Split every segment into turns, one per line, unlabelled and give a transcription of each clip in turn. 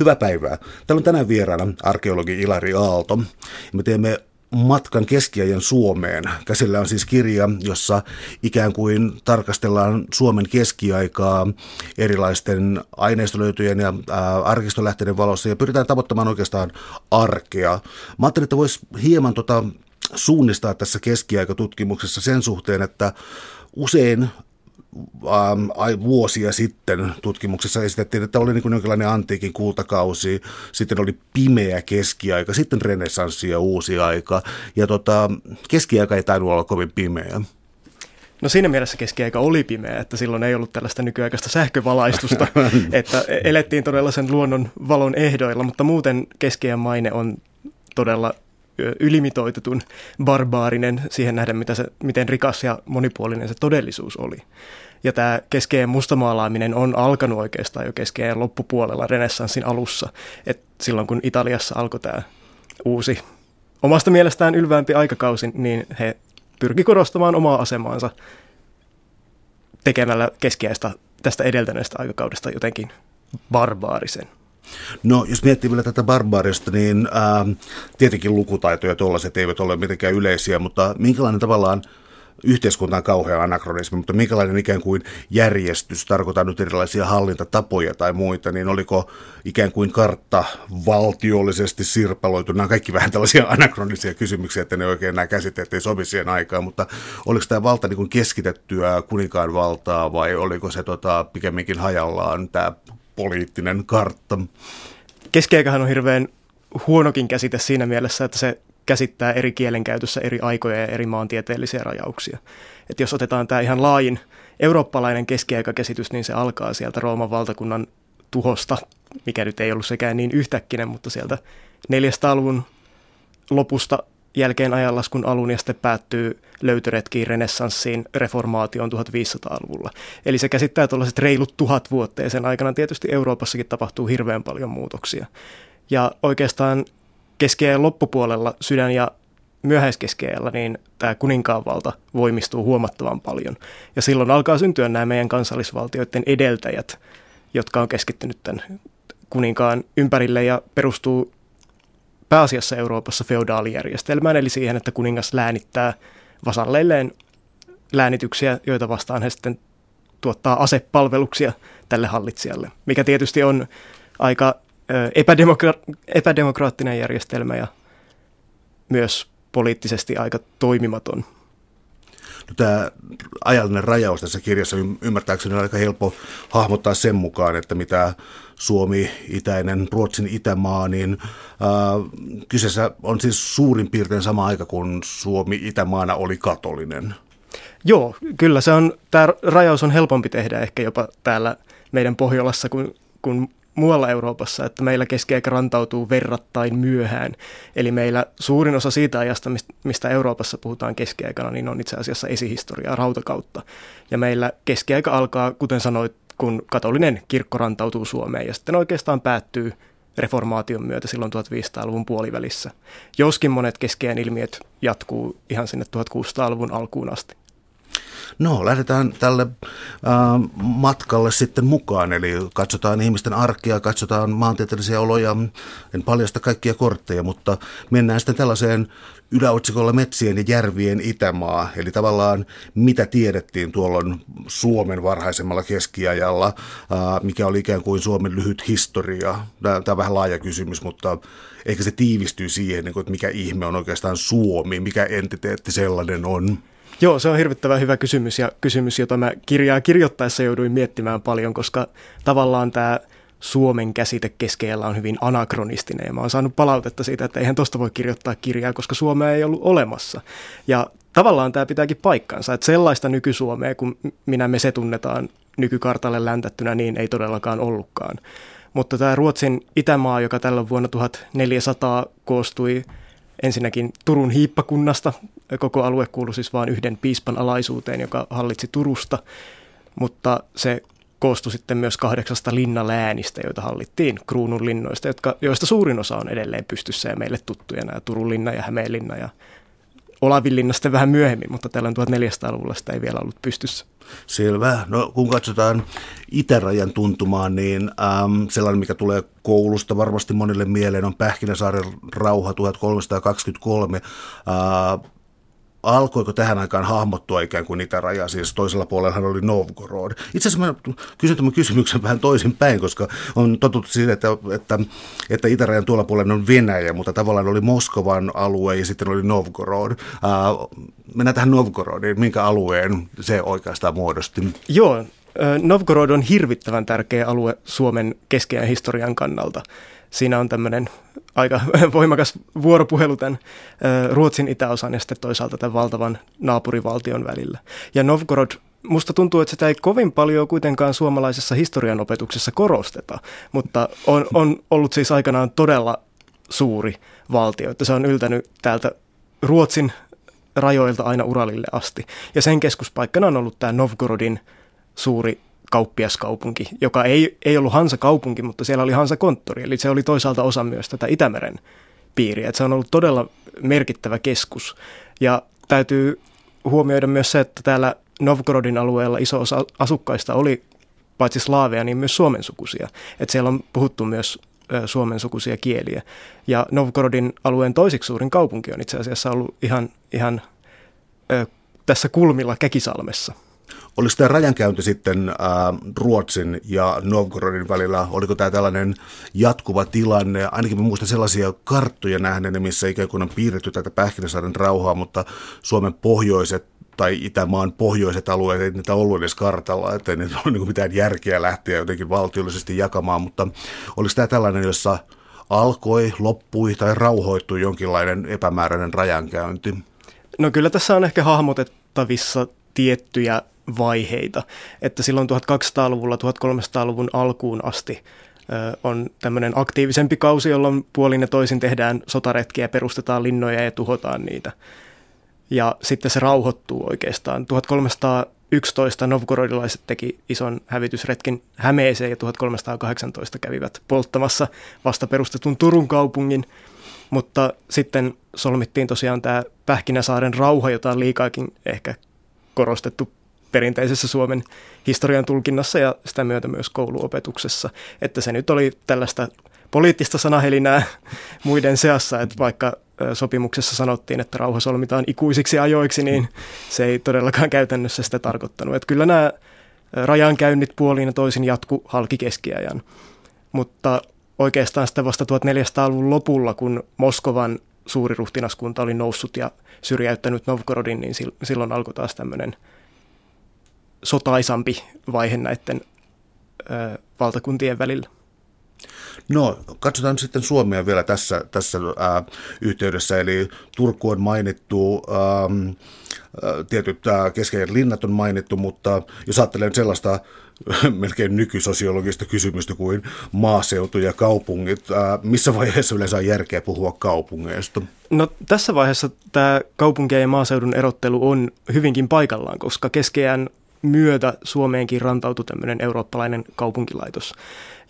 Hyvää päivää. Täällä on tänään vieraana arkeologi Ilari Aalto. Me teemme matkan keskiajan Suomeen. Käsillä on siis kirja, jossa ikään kuin tarkastellaan Suomen keskiaikaa erilaisten aineistolöytyjen ja arkistolähteiden valossa ja pyritään tavoittamaan oikeastaan arkea. Mä ajattelin, että voisi hieman tota suunnistaa tässä keskiaikatutkimuksessa sen suhteen, että usein ähm, vuosia sitten tutkimuksessa esitettiin, että oli niin jonkinlainen antiikin kultakausi, sitten oli pimeä keskiaika, sitten renessanssi ja uusi aika. Ja tota, keskiaika ei tainnut olla kovin pimeä.
No siinä mielessä keskiaika oli pimeä, että silloin ei ollut tällaista nykyaikaista sähkövalaistusta, että elettiin todella sen luonnon valon ehdoilla, mutta muuten keskiajan maine on todella ylimitoitetun barbaarinen siihen nähden, mitä se, miten rikas ja monipuolinen se todellisuus oli. Ja tämä keskeen mustamaalaaminen on alkanut oikeastaan jo keskeen loppupuolella renessanssin alussa, Et silloin kun Italiassa alkoi tämä uusi, omasta mielestään ylvämpi aikakausi, niin he pyrki korostamaan omaa asemaansa tekemällä keskiäistä tästä edeltäneestä aikakaudesta jotenkin barbaarisen.
No, jos miettii vielä tätä barbaarista, niin ää, tietenkin lukutaito ja tuollaiset eivät ole mitenkään yleisiä, mutta minkälainen tavallaan yhteiskunta on kauhean anakronismi, mutta minkälainen ikään kuin järjestys, tarkoitan nyt erilaisia hallintatapoja tai muita, niin oliko ikään kuin kartta valtiollisesti sirpaloitu? Nämä on kaikki vähän tällaisia anakronisia kysymyksiä, että ne oikein nämä käsitteet ei sovi siihen aikaan, mutta oliko tämä valta niin kuin keskitettyä kuninkaan valtaa vai oliko se tota, pikemminkin hajallaan tämä poliittinen kartta.
Keskiaikahan on hirveän huonokin käsite siinä mielessä, että se käsittää eri kielenkäytössä eri aikoja ja eri maantieteellisiä rajauksia. Et jos otetaan tämä ihan laajin eurooppalainen keskiaikakäsitys, niin se alkaa sieltä Rooman valtakunnan tuhosta, mikä nyt ei ollut sekään niin yhtäkkinen, mutta sieltä 400-luvun lopusta jälkeen ajanlaskun alun ja sitten päättyy löytöretkiin, renessanssiin, reformaatioon 1500-luvulla. Eli se käsittää tuollaiset reilut tuhat vuotta ja sen aikana tietysti Euroopassakin tapahtuu hirveän paljon muutoksia. Ja oikeastaan keskeä loppupuolella sydän- ja myöhäiskeskeellä, niin tämä kuninkaanvalta voimistuu huomattavan paljon. Ja silloin alkaa syntyä nämä meidän kansallisvaltioiden edeltäjät, jotka on keskittynyt tämän kuninkaan ympärille ja perustuu pääasiassa Euroopassa feodaalijärjestelmään, eli siihen, että kuningas läänittää vasalleilleen läänityksiä, joita vastaan he sitten tuottaa asepalveluksia tälle hallitsijalle, mikä tietysti on aika epädemokra- epädemokraattinen järjestelmä ja myös poliittisesti aika toimimaton.
No, tämä ajallinen rajaus tässä kirjassa ymmärtääkseni on aika helppo hahmottaa sen mukaan, että mitä Suomi, itäinen, Ruotsin itämaa, niin äh, kyseessä on siis suurin piirtein sama aika, kun Suomi itämaana oli katolinen.
Joo, kyllä se on, tämä rajaus on helpompi tehdä ehkä jopa täällä meidän Pohjolassa kuin, kuin muualla Euroopassa, että meillä keskiaika rantautuu verrattain myöhään. Eli meillä suurin osa siitä ajasta, mistä Euroopassa puhutaan keskiaikana, niin on itse asiassa esihistoriaa rautakautta. Ja meillä keskiaika alkaa, kuten sanoit, kun katolinen kirkko rantautuu Suomeen ja sitten oikeastaan päättyy reformaation myötä silloin 1500-luvun puolivälissä. Joskin monet keskeään ilmiöt jatkuu ihan sinne 1600-luvun alkuun asti.
No, lähdetään tälle äh, matkalle sitten mukaan, eli katsotaan ihmisten arkea, katsotaan maantieteellisiä oloja, en paljasta kaikkia kortteja, mutta mennään sitten tällaiseen yläotsikolla metsien ja järvien itämaa, eli tavallaan mitä tiedettiin tuolloin Suomen varhaisemmalla keskiajalla, äh, mikä oli ikään kuin Suomen lyhyt historia. Tämä on vähän laaja kysymys, mutta ehkä se tiivistyy siihen, niin että mikä ihme on oikeastaan Suomi, mikä entiteetti sellainen on.
Joo, se on hirvittävän hyvä kysymys ja kysymys, jota mä kirjaa kirjoittaessa jouduin miettimään paljon, koska tavallaan tämä Suomen käsite keskellä on hyvin anakronistinen ja mä oon saanut palautetta siitä, että eihän tosta voi kirjoittaa kirjaa, koska Suomea ei ollut olemassa. Ja tavallaan tämä pitääkin paikkansa, että sellaista nyky-Suomea, kun minä me se tunnetaan nykykartalle läntättynä, niin ei todellakaan ollutkaan. Mutta tämä Ruotsin itämaa, joka tällä vuonna 1400 koostui ensinnäkin Turun hiippakunnasta. Koko alue kuului siis vain yhden piispan alaisuuteen, joka hallitsi Turusta, mutta se koostui sitten myös kahdeksasta linnaläänistä, joita hallittiin kruunun linnoista, jotka, joista suurin osa on edelleen pystyssä ja meille tuttuja, nämä Turun linna ja Hämeenlinna ja Olavinlinna sitten vähän myöhemmin, mutta täällä on 1400-luvulla sitä ei vielä ollut pystyssä.
Selvä. No kun katsotaan itärajan tuntumaan, niin ähm, sellainen, mikä tulee koulusta varmasti monille mieleen, on Pähkinäsaaren rauha 1323. Äh, alkoiko tähän aikaan hahmottua ikään kuin itäraja, siis toisella puolella oli Novgorod. Itse asiassa mä kysyn tämän kysymyksen vähän toisin päin, koska on totuttu siihen, että, että, että itärajan tuolla puolella on Venäjä, mutta tavallaan oli Moskovan alue ja sitten oli Novgorod. Uh, mennään tähän Novgorodiin, minkä alueen se oikeastaan muodosti?
Joo, Novgorod on hirvittävän tärkeä alue Suomen keskeinen historian kannalta. Siinä on tämmöinen aika voimakas vuoropuhelu tämän Ruotsin itäosan ja sitten toisaalta tämän valtavan naapurivaltion välillä. Ja Novgorod musta tuntuu, että sitä ei kovin paljon kuitenkaan suomalaisessa historian opetuksessa korosteta, mutta on, on ollut siis aikanaan todella suuri valtio, että se on yltänyt täältä Ruotsin rajoilta aina Uralille asti. Ja sen keskuspaikkana on ollut tämä Novgorodin suuri kauppiaskaupunki, joka ei, ei ollut Hansa-kaupunki, mutta siellä oli Hansa-konttori, eli se oli toisaalta osa myös tätä Itämeren piiriä. Että se on ollut todella merkittävä keskus. Ja täytyy huomioida myös se, että täällä Novgorodin alueella iso osa asukkaista oli paitsi slaaveja, niin myös suomensukuisia. Että siellä on puhuttu myös suomensukuisia kieliä. Ja Novgorodin alueen toisiksi suurin kaupunki on itse asiassa ollut ihan, ihan ö, tässä kulmilla Kekisalmessa.
Oliko tämä rajankäynti sitten äh, Ruotsin ja Novgorodin välillä, oliko tämä tällainen jatkuva tilanne? Ainakin muistan sellaisia karttoja nähneen, missä ikään kuin on piirretty tätä Pähkinäsaaren rauhaa, mutta Suomen pohjoiset tai Itämaan pohjoiset alueet, ei niitä ollut edes kartalla, että ei ole niin mitään järkeä lähteä jotenkin valtiollisesti jakamaan, mutta oliko tämä tällainen, jossa alkoi, loppui tai rauhoittui jonkinlainen epämääräinen rajankäynti?
No kyllä tässä on ehkä hahmotettavissa tiettyjä vaiheita. Että silloin 1200-luvulla, 1300-luvun alkuun asti on tämmöinen aktiivisempi kausi, jolloin puolin ja toisin tehdään sotaretkiä, perustetaan linnoja ja tuhotaan niitä. Ja sitten se rauhoittuu oikeastaan. 1311 novgorodilaiset teki ison hävitysretkin Hämeeseen ja 1318 kävivät polttamassa vasta perustetun Turun kaupungin. Mutta sitten solmittiin tosiaan tämä Pähkinäsaaren rauha, jota on liikaakin ehkä korostettu perinteisessä Suomen historian tulkinnassa ja sitä myötä myös kouluopetuksessa. Että se nyt oli tällaista poliittista sanahelinää muiden seassa, että vaikka sopimuksessa sanottiin, että rauha solmitaan ikuisiksi ajoiksi, niin se ei todellakaan käytännössä sitä tarkoittanut. Että kyllä nämä rajankäynnit puoliin ja toisin jatku halki keskiajan. Mutta oikeastaan sitten vasta 1400-luvun lopulla, kun Moskovan suuriruhtinaskunta oli noussut ja syrjäyttänyt Novgorodin, niin silloin alkoi taas tämmöinen sotaisampi vaihe näiden ö, valtakuntien välillä.
No, katsotaan sitten Suomea vielä tässä, tässä ää, yhteydessä. Eli Turku on mainittu, ää, tietyt ää, keskeinen linnat on mainittu, mutta jos ajattelen sellaista melkein nykysosiologista kysymystä kuin maaseutu ja kaupungit, ää, missä vaiheessa yleensä on järkeä puhua kaupungeista?
No tässä vaiheessa tämä kaupunkien ja maaseudun erottelu on hyvinkin paikallaan, koska keskeään myötä Suomeenkin rantautui tämmöinen eurooppalainen kaupunkilaitos.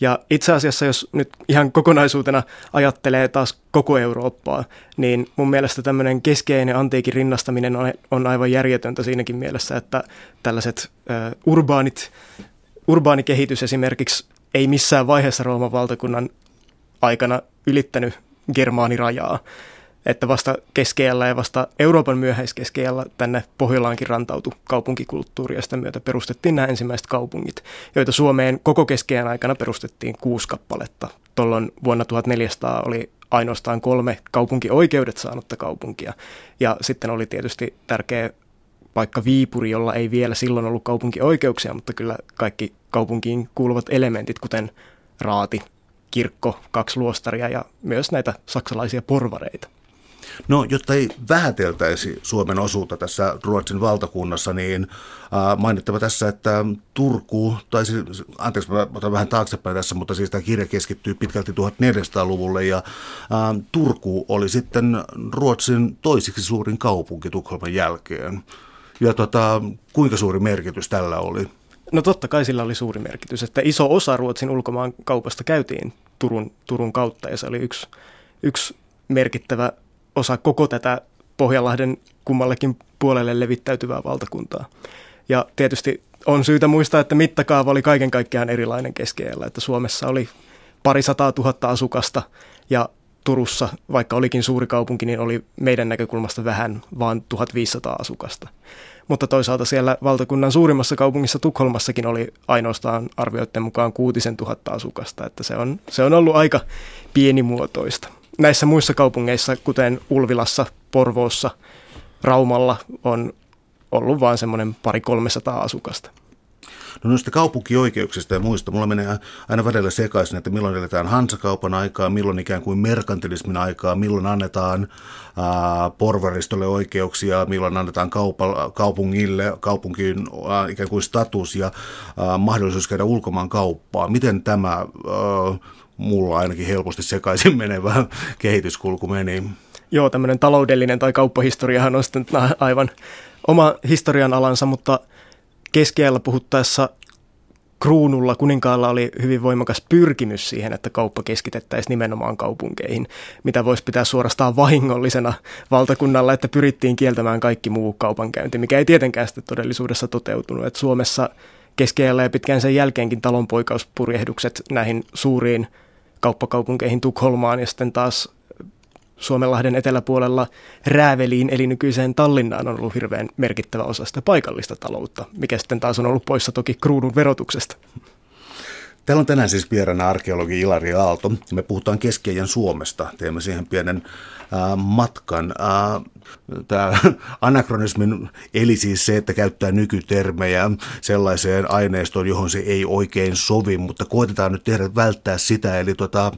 Ja itse asiassa, jos nyt ihan kokonaisuutena ajattelee taas koko Eurooppaa, niin mun mielestä tämmöinen keskeinen antiikin rinnastaminen on, aivan järjetöntä siinäkin mielessä, että tällaiset urbaanit, urbaanikehitys esimerkiksi ei missään vaiheessa Rooman valtakunnan aikana ylittänyt germaanirajaa että vasta keskeellä ja vasta Euroopan myöhäiskeskeellä tänne Pohjolaankin rantautui kaupunkikulttuuri ja sitä myötä perustettiin nämä ensimmäiset kaupungit, joita Suomeen koko keskeän aikana perustettiin kuusi kappaletta. Tuolloin vuonna 1400 oli ainoastaan kolme kaupunkioikeudet saanutta kaupunkia ja sitten oli tietysti tärkeä paikka Viipuri, jolla ei vielä silloin ollut kaupunkioikeuksia, mutta kyllä kaikki kaupunkiin kuuluvat elementit, kuten raati, kirkko, kaksi luostaria ja myös näitä saksalaisia porvareita.
No, jotta ei vähäteltäisi Suomen osuutta tässä Ruotsin valtakunnassa, niin mainittava tässä, että Turku, tai siis, anteeksi, mä otan vähän taaksepäin tässä, mutta siis tämä kirja keskittyy pitkälti 1400-luvulle, ja Turku oli sitten Ruotsin toisiksi suurin kaupunki Tukholman jälkeen. Ja tota, kuinka suuri merkitys tällä oli?
No totta kai sillä oli suuri merkitys, että iso osa Ruotsin ulkomaan kaupasta käytiin Turun, Turun kautta ja se oli yksi, yksi merkittävä osa koko tätä Pohjanlahden kummallekin puolelle levittäytyvää valtakuntaa. Ja tietysti on syytä muistaa, että mittakaava oli kaiken kaikkiaan erilainen keskeellä, että Suomessa oli pari sataa tuhatta asukasta ja Turussa, vaikka olikin suuri kaupunki, niin oli meidän näkökulmasta vähän, vaan 1500 asukasta. Mutta toisaalta siellä valtakunnan suurimmassa kaupungissa Tukholmassakin oli ainoastaan arvioiden mukaan 6000 asukasta, että se on, se on ollut aika pienimuotoista. Näissä muissa kaupungeissa, kuten Ulvilassa, Porvoossa, Raumalla, on ollut vain semmoinen pari 300 asukasta.
No noista kaupunkioikeuksista ja muista, mulla menee aina välillä sekaisin, että milloin eletään hansakaupan aikaa, milloin ikään kuin merkantilismin aikaa, milloin annetaan ää, porvaristolle oikeuksia, milloin annetaan kaupa, kaupungille, kaupunkiin ää, ikään kuin status ja ää, mahdollisuus käydä ulkomaan kauppaa. Miten tämä ää, mulla ainakin helposti sekaisin menevä kehityskulku meni?
Joo, tämmöinen taloudellinen tai kauppahistoriahan on sitten aivan oma historian alansa, mutta – keskiajalla puhuttaessa kruunulla, kuninkaalla oli hyvin voimakas pyrkimys siihen, että kauppa keskitettäisiin nimenomaan kaupunkeihin, mitä voisi pitää suorastaan vahingollisena valtakunnalla, että pyrittiin kieltämään kaikki muu kaupankäynti, mikä ei tietenkään sitten todellisuudessa toteutunut. Että Suomessa keskiajalla ja pitkään sen jälkeenkin talonpoikauspurjehdukset näihin suuriin kauppakaupunkeihin Tukholmaan ja sitten taas Suomenlahden eteläpuolella Rääveliin, eli nykyiseen Tallinnaan, on ollut hirveän merkittävä osa sitä paikallista taloutta, mikä sitten taas on ollut poissa toki kruunun verotuksesta.
Täällä on tänään siis vieraana arkeologi Ilari Aalto. Me puhutaan keskiajan Suomesta. Teemme siihen pienen äh, matkan. Äh, Tämä anakronismin eli siis se, että käyttää nykytermejä sellaiseen aineistoon, johon se ei oikein sovi, mutta koitetaan nyt tehdä välttää sitä. Eli tota,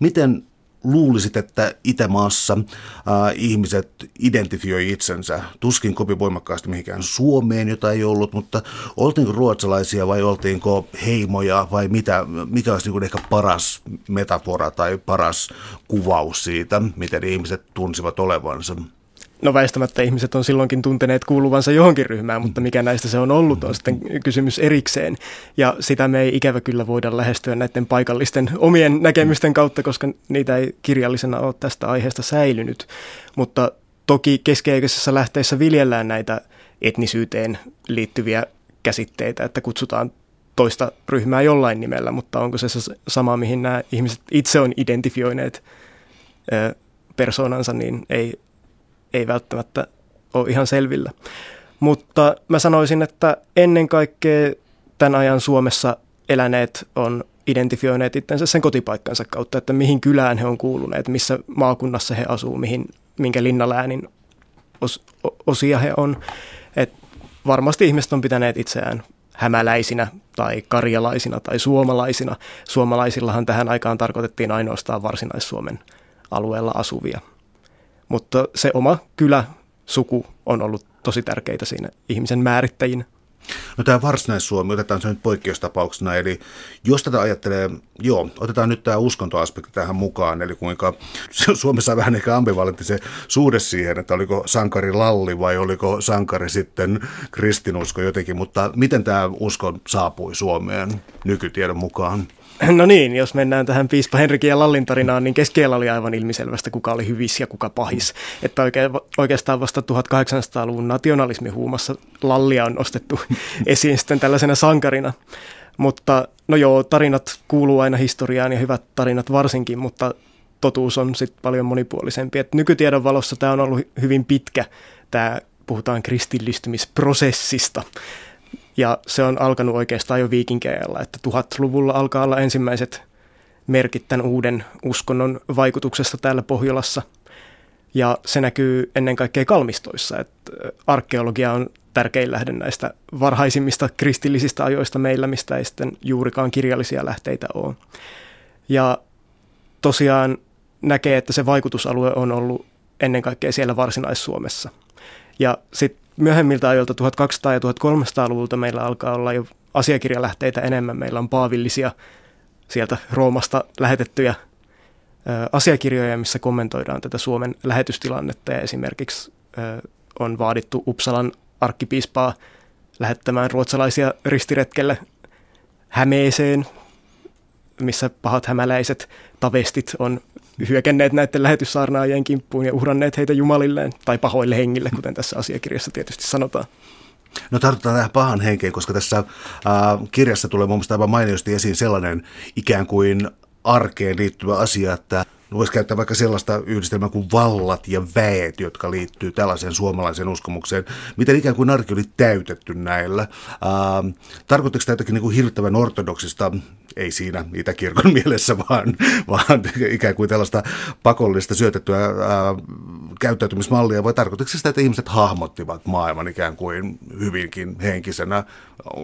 miten luulisit, että Itämaassa äh, ihmiset identifioi itsensä, tuskin kovin voimakkaasti mihinkään Suomeen, jota ei ollut, mutta oltiinko ruotsalaisia vai oltiinko heimoja vai mitä, mikä olisi niin ehkä paras metafora tai paras kuvaus siitä, miten ihmiset tunsivat olevansa?
No väistämättä ihmiset on silloinkin tunteneet kuuluvansa johonkin ryhmään, mutta mikä näistä se on ollut on sitten kysymys erikseen. Ja sitä me ei ikävä kyllä voida lähestyä näiden paikallisten omien näkemysten kautta, koska niitä ei kirjallisena ole tästä aiheesta säilynyt. Mutta toki keskiaikaisessa lähteessä viljellään näitä etnisyyteen liittyviä käsitteitä, että kutsutaan toista ryhmää jollain nimellä, mutta onko se sama, mihin nämä ihmiset itse on identifioineet persoonansa, niin ei, ei välttämättä ole ihan selvillä. Mutta mä sanoisin, että ennen kaikkea tämän ajan Suomessa eläneet on identifioineet itsensä sen kotipaikkansa kautta, että mihin kylään he on kuuluneet, missä maakunnassa he asuu, mihin, minkä linnaläänin os, osia he on. Et varmasti ihmiset on pitäneet itseään hämäläisinä tai karjalaisina tai suomalaisina. Suomalaisillahan tähän aikaan tarkoitettiin ainoastaan varsinais-Suomen alueella asuvia. Mutta se oma kylä, suku on ollut tosi tärkeitä siinä ihmisen määrittäjinä.
No tämä varsinais-Suomi, otetaan se nyt poikkeustapauksena, eli jos tätä ajattelee, joo, otetaan nyt tämä uskontoaspekti tähän mukaan, eli kuinka Suomessa on vähän ehkä ambivalentti se suhde siihen, että oliko sankari lalli vai oliko sankari sitten kristinusko jotenkin, mutta miten tämä usko saapui Suomeen nykytiedon mukaan?
No niin, jos mennään tähän piispa Henrikin ja Lallin tarinaan, niin keskellä oli aivan ilmiselvästä, kuka oli hyvis ja kuka pahis. Että oikeastaan vasta 1800-luvun nationalismihuumassa Lallia on nostettu esiin sitten tällaisena sankarina. Mutta no joo, tarinat kuuluu aina historiaan ja hyvät tarinat varsinkin, mutta totuus on sitten paljon monipuolisempi. Et nykytiedon valossa tämä on ollut hyvin pitkä, tämä puhutaan kristillistymisprosessista. Ja se on alkanut oikeastaan jo viikinkeijällä, että tuhatluvulla alkaa olla ensimmäiset merkit tämän uuden uskonnon vaikutuksesta täällä Pohjolassa. Ja se näkyy ennen kaikkea kalmistoissa, että arkeologia on tärkein lähde näistä varhaisimmista kristillisistä ajoista meillä, mistä ei sitten juurikaan kirjallisia lähteitä ole. Ja tosiaan näkee, että se vaikutusalue on ollut ennen kaikkea siellä Varsinais-Suomessa. Ja sitten myöhemmiltä ajoilta 1200- ja 1300-luvulta meillä alkaa olla jo asiakirjalähteitä enemmän. Meillä on paavillisia sieltä Roomasta lähetettyjä asiakirjoja, missä kommentoidaan tätä Suomen lähetystilannetta ja esimerkiksi on vaadittu Uppsalan arkkipiispaa lähettämään ruotsalaisia ristiretkelle Hämeeseen, missä pahat hämäläiset tavestit on hyökänneet näiden lähetyssaarnaajien kimppuun ja uhranneet heitä jumalilleen tai pahoille hengille, kuten tässä asiakirjassa tietysti sanotaan.
No tartutaan tähän pahan henkeen, koska tässä äh, kirjassa tulee mun mielestä aivan mainiosti esiin sellainen ikään kuin arkeen liittyvä asia, että voisi käyttää vaikka sellaista yhdistelmää kuin vallat ja väet, jotka liittyy tällaiseen suomalaiseen uskomukseen. Miten ikään kuin arki oli täytetty näillä? Ähm, tarkoittiko tämä jotakin niin kuin hirttävän ortodoksista, ei siinä Itäkirkon mielessä, vaan, vaan ikään kuin tällaista pakollista syötettyä ää, käyttäytymismallia, vai tarkoittiko sitä, että ihmiset hahmottivat maailman ikään kuin hyvinkin henkisenä?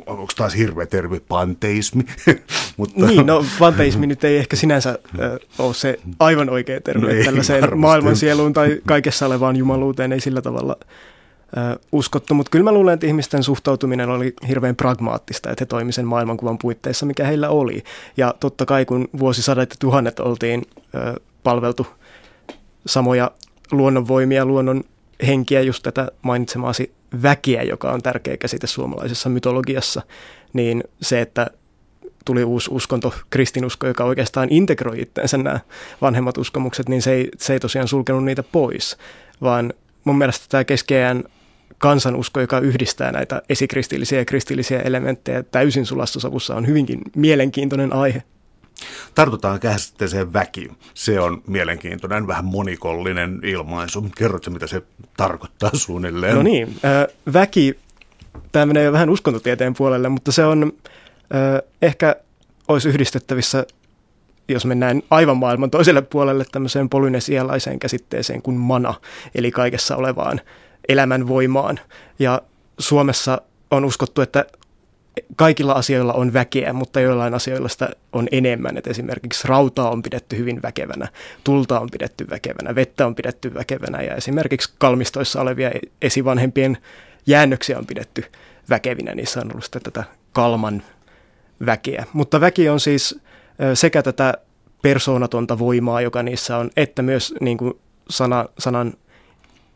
Onko taas hirveä termi panteismi?
Mutta... Niin, no panteismi nyt ei ehkä sinänsä äh, ole se aivan oikea termi, no ei, tällaiseen varmasti. maailmansieluun tai kaikessa olevaan jumaluuteen ei sillä tavalla uskottu, mutta kyllä mä luulen, että ihmisten suhtautuminen oli hirveän pragmaattista, että he toimivat sen maailmankuvan puitteissa, mikä heillä oli. Ja totta kai kun vuosisadat ja tuhannet oltiin ö, palveltu samoja luonnonvoimia, luonnon henkiä, just tätä mainitsemaasi väkeä, joka on tärkeä käsite suomalaisessa mytologiassa, niin se, että tuli uusi uskonto, kristinusko, joka oikeastaan integroi itseensä nämä vanhemmat uskomukset, niin se ei, se ei tosiaan sulkenut niitä pois, vaan mun mielestä tämä keskeään kansanusko, joka yhdistää näitä esikristillisiä ja kristillisiä elementtejä täysin sulassa sovussa, on hyvinkin mielenkiintoinen aihe.
Tartutaan käsitteeseen väki. Se on mielenkiintoinen, vähän monikollinen ilmaisu. Kerrotko, mitä se tarkoittaa suunnilleen?
No niin, väki, tämä menee jo vähän uskontotieteen puolelle, mutta se on ehkä olisi yhdistettävissä, jos mennään aivan maailman toiselle puolelle, tämmöiseen polynesialaiseen käsitteeseen kuin mana, eli kaikessa olevaan elämän voimaan. Ja Suomessa on uskottu, että kaikilla asioilla on väkeä, mutta joillain asioilla sitä on enemmän. Et esimerkiksi rautaa on pidetty hyvin väkevänä, tulta on pidetty väkevänä, vettä on pidetty väkevänä ja esimerkiksi kalmistoissa olevia esivanhempien jäännöksiä on pidetty väkevinä. Niissä on ollut sitten tätä kalman väkeä. Mutta väki on siis sekä tätä persoonatonta voimaa, joka niissä on, että myös niin kuin sana, sanan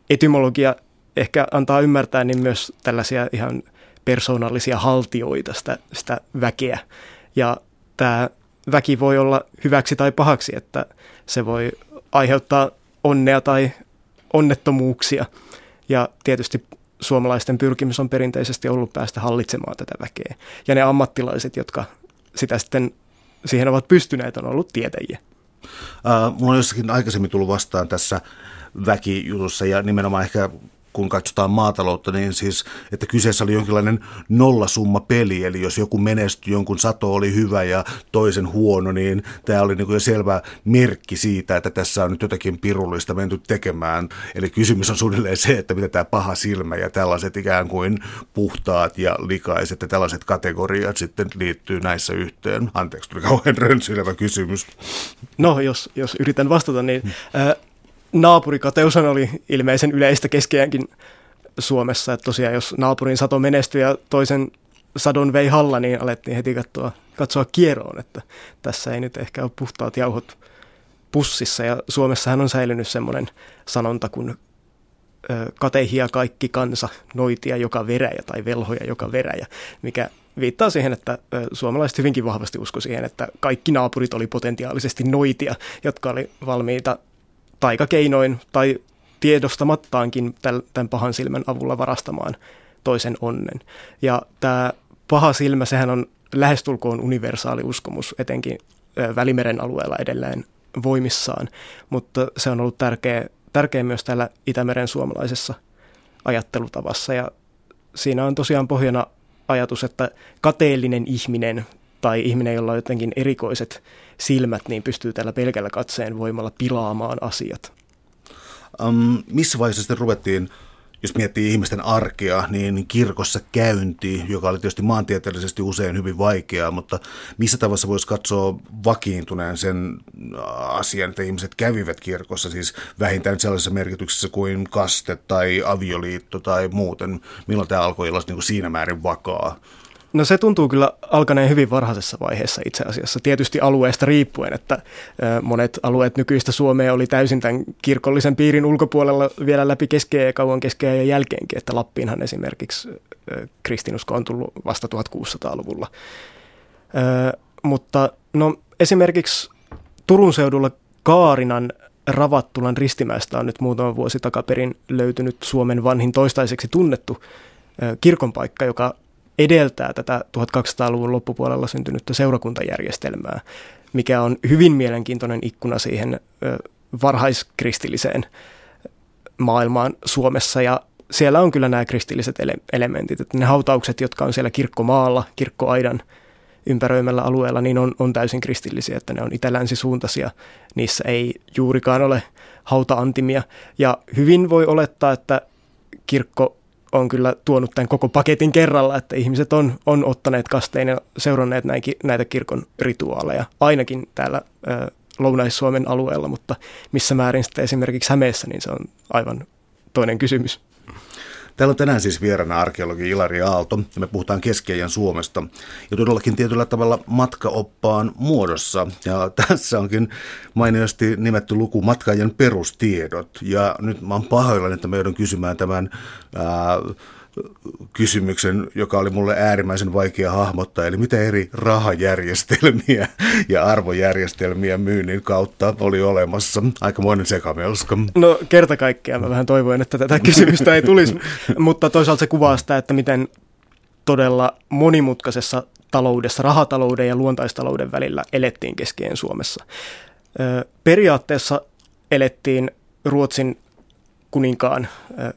etymologia ehkä antaa ymmärtää, niin myös tällaisia ihan persoonallisia haltioita sitä, sitä väkeä. Ja tämä väki voi olla hyväksi tai pahaksi, että se voi aiheuttaa onnea tai onnettomuuksia. Ja tietysti suomalaisten pyrkimys on perinteisesti ollut päästä hallitsemaan tätä väkeä. Ja ne ammattilaiset, jotka sitä sitten siihen ovat pystyneet, on ollut tietäjiä.
Uh, mulla on jossakin aikaisemmin tullut vastaan tässä väkijutussa ja nimenomaan ehkä kun katsotaan maataloutta, niin siis, että kyseessä oli jonkinlainen nollasumma peli, eli jos joku menestyi, jonkun sato oli hyvä ja toisen huono, niin tämä oli niin jo selvä merkki siitä, että tässä on nyt jotakin pirullista menty tekemään. Eli kysymys on suunnilleen se, että mitä tämä paha silmä ja tällaiset ikään kuin puhtaat ja likaiset ja tällaiset kategoriat sitten liittyy näissä yhteen. Anteeksi, tuli kauhean rönsyilevä kysymys.
No, jos, jos yritän vastata, niin äh, naapurikateushan oli ilmeisen yleistä keskeäänkin Suomessa, että tosiaan jos naapurin sato menestyi ja toisen sadon vei halla, niin alettiin heti katsoa, katsoa kieroon, että tässä ei nyt ehkä ole puhtaat jauhot pussissa. Ja Suomessahan on säilynyt semmoinen sanonta kuin katehia kaikki kansa, noitia joka veräjä tai velhoja joka veräjä, mikä viittaa siihen, että suomalaiset hyvinkin vahvasti usko siihen, että kaikki naapurit oli potentiaalisesti noitia, jotka oli valmiita taikakeinoin tai tiedostamattaankin tämän pahan silmän avulla varastamaan toisen onnen. Ja tämä paha silmä, sehän on lähestulkoon universaali uskomus, etenkin Välimeren alueella edelleen voimissaan, mutta se on ollut tärkeä, tärkeä myös täällä Itämeren suomalaisessa ajattelutavassa ja siinä on tosiaan pohjana ajatus, että kateellinen ihminen tai ihminen, jolla on jotenkin erikoiset silmät, niin pystyy tällä pelkällä katseen voimalla pilaamaan asiat.
Um, missä vaiheessa sitten ruvettiin, jos miettii ihmisten arkea, niin kirkossa käynti, joka oli tietysti maantieteellisesti usein hyvin vaikeaa, mutta missä tavassa voisi katsoa vakiintuneen sen asian, että ihmiset kävivät kirkossa, siis vähintään sellaisessa merkityksessä kuin kaste tai avioliitto tai muuten. Milloin tämä alkoi olla niin siinä määrin vakaa?
No se tuntuu kyllä alkaneen hyvin varhaisessa vaiheessa itse asiassa, tietysti alueesta riippuen, että monet alueet nykyistä Suomea oli täysin tämän kirkollisen piirin ulkopuolella vielä läpi keskeä ja kauan keskeä ja jälkeenkin, että Lappiinhan esimerkiksi kristinusko on tullut vasta 1600-luvulla. Mutta no esimerkiksi Turun seudulla Kaarinan Ravattulan ristimäestä on nyt muutama vuosi takaperin löytynyt Suomen vanhin toistaiseksi tunnettu kirkonpaikka, joka edeltää tätä 1200-luvun loppupuolella syntynyttä seurakuntajärjestelmää, mikä on hyvin mielenkiintoinen ikkuna siihen varhaiskristilliseen maailmaan Suomessa ja siellä on kyllä nämä kristilliset ele- elementit, että ne hautaukset, jotka on siellä kirkkomaalla, kirkkoaidan ympäröimällä alueella, niin on, on täysin kristillisiä, että ne on itä-länsisuuntaisia. Niissä ei juurikaan ole hautaantimia. Ja hyvin voi olettaa, että kirkko on kyllä tuonut tämän koko paketin kerralla, että ihmiset on, on ottaneet kasteen ja seuranneet näitä kirkon rituaaleja, ainakin täällä ö, Lounais-Suomen alueella, mutta missä määrin sitten esimerkiksi Hämeessä, niin se on aivan toinen kysymys.
Täällä on tänään siis vieraana arkeologi Ilari Aalto. Ja me puhutaan keski Suomesta. Ja todellakin tietyllä tavalla matkaoppaan muodossa. Ja tässä onkin mainiosti nimetty luku matkaajan perustiedot. Ja nyt mä oon pahoillani, että me joudun kysymään tämän ää, kysymyksen, joka oli mulle äärimmäisen vaikea hahmottaa, eli mitä eri rahajärjestelmiä ja arvojärjestelmiä myynnin kautta oli olemassa. Aikamoinen sekamelska.
No kerta kaikkiaan mä vähän toivoin, että tätä kysymystä ei tulisi, mutta toisaalta se kuvaa sitä, että miten todella monimutkaisessa taloudessa, rahatalouden ja luontaistalouden välillä elettiin keskien Suomessa. Periaatteessa elettiin Ruotsin kuninkaan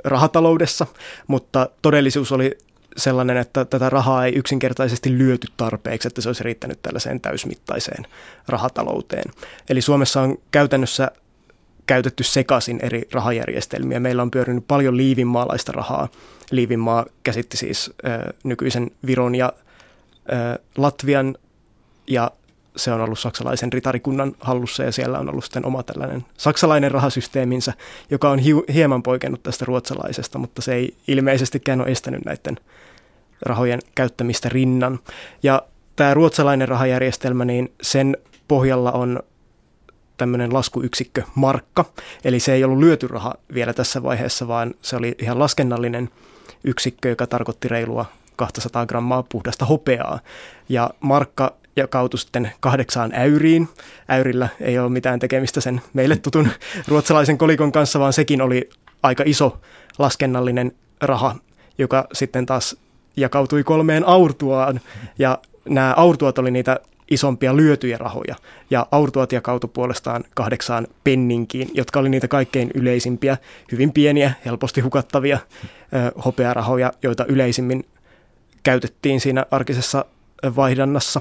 rahataloudessa, mutta todellisuus oli sellainen, että tätä rahaa ei yksinkertaisesti lyöty tarpeeksi, että se olisi riittänyt tällaiseen täysmittaiseen rahatalouteen. Eli Suomessa on käytännössä käytetty sekaisin eri rahajärjestelmiä. Meillä on pyörinyt paljon liivinmaalaista rahaa. Liivinmaa käsitti siis ö, nykyisen Viron ja ö, Latvian ja se on ollut saksalaisen ritarikunnan hallussa ja siellä on ollut sitten oma tällainen saksalainen rahasysteeminsä, joka on hi- hieman poikennut tästä ruotsalaisesta, mutta se ei ilmeisestikään ole estänyt näiden rahojen käyttämistä rinnan. Ja tämä ruotsalainen rahajärjestelmä, niin sen pohjalla on tämmöinen laskuyksikkö markka, eli se ei ollut lyöty raha vielä tässä vaiheessa, vaan se oli ihan laskennallinen yksikkö, joka tarkoitti reilua 200 grammaa puhdasta hopeaa. Ja markka jakautui sitten kahdeksaan äyriin. Äyrillä ei ole mitään tekemistä sen meille tutun ruotsalaisen kolikon kanssa, vaan sekin oli aika iso laskennallinen raha, joka sitten taas jakautui kolmeen aurtuaan. Ja nämä aurtuat oli niitä isompia lyötyjä rahoja. Ja aurtuat jakautui puolestaan kahdeksaan penninkiin, jotka oli niitä kaikkein yleisimpiä, hyvin pieniä, helposti hukattavia ö, hopearahoja, joita yleisimmin käytettiin siinä arkisessa vaihdannassa.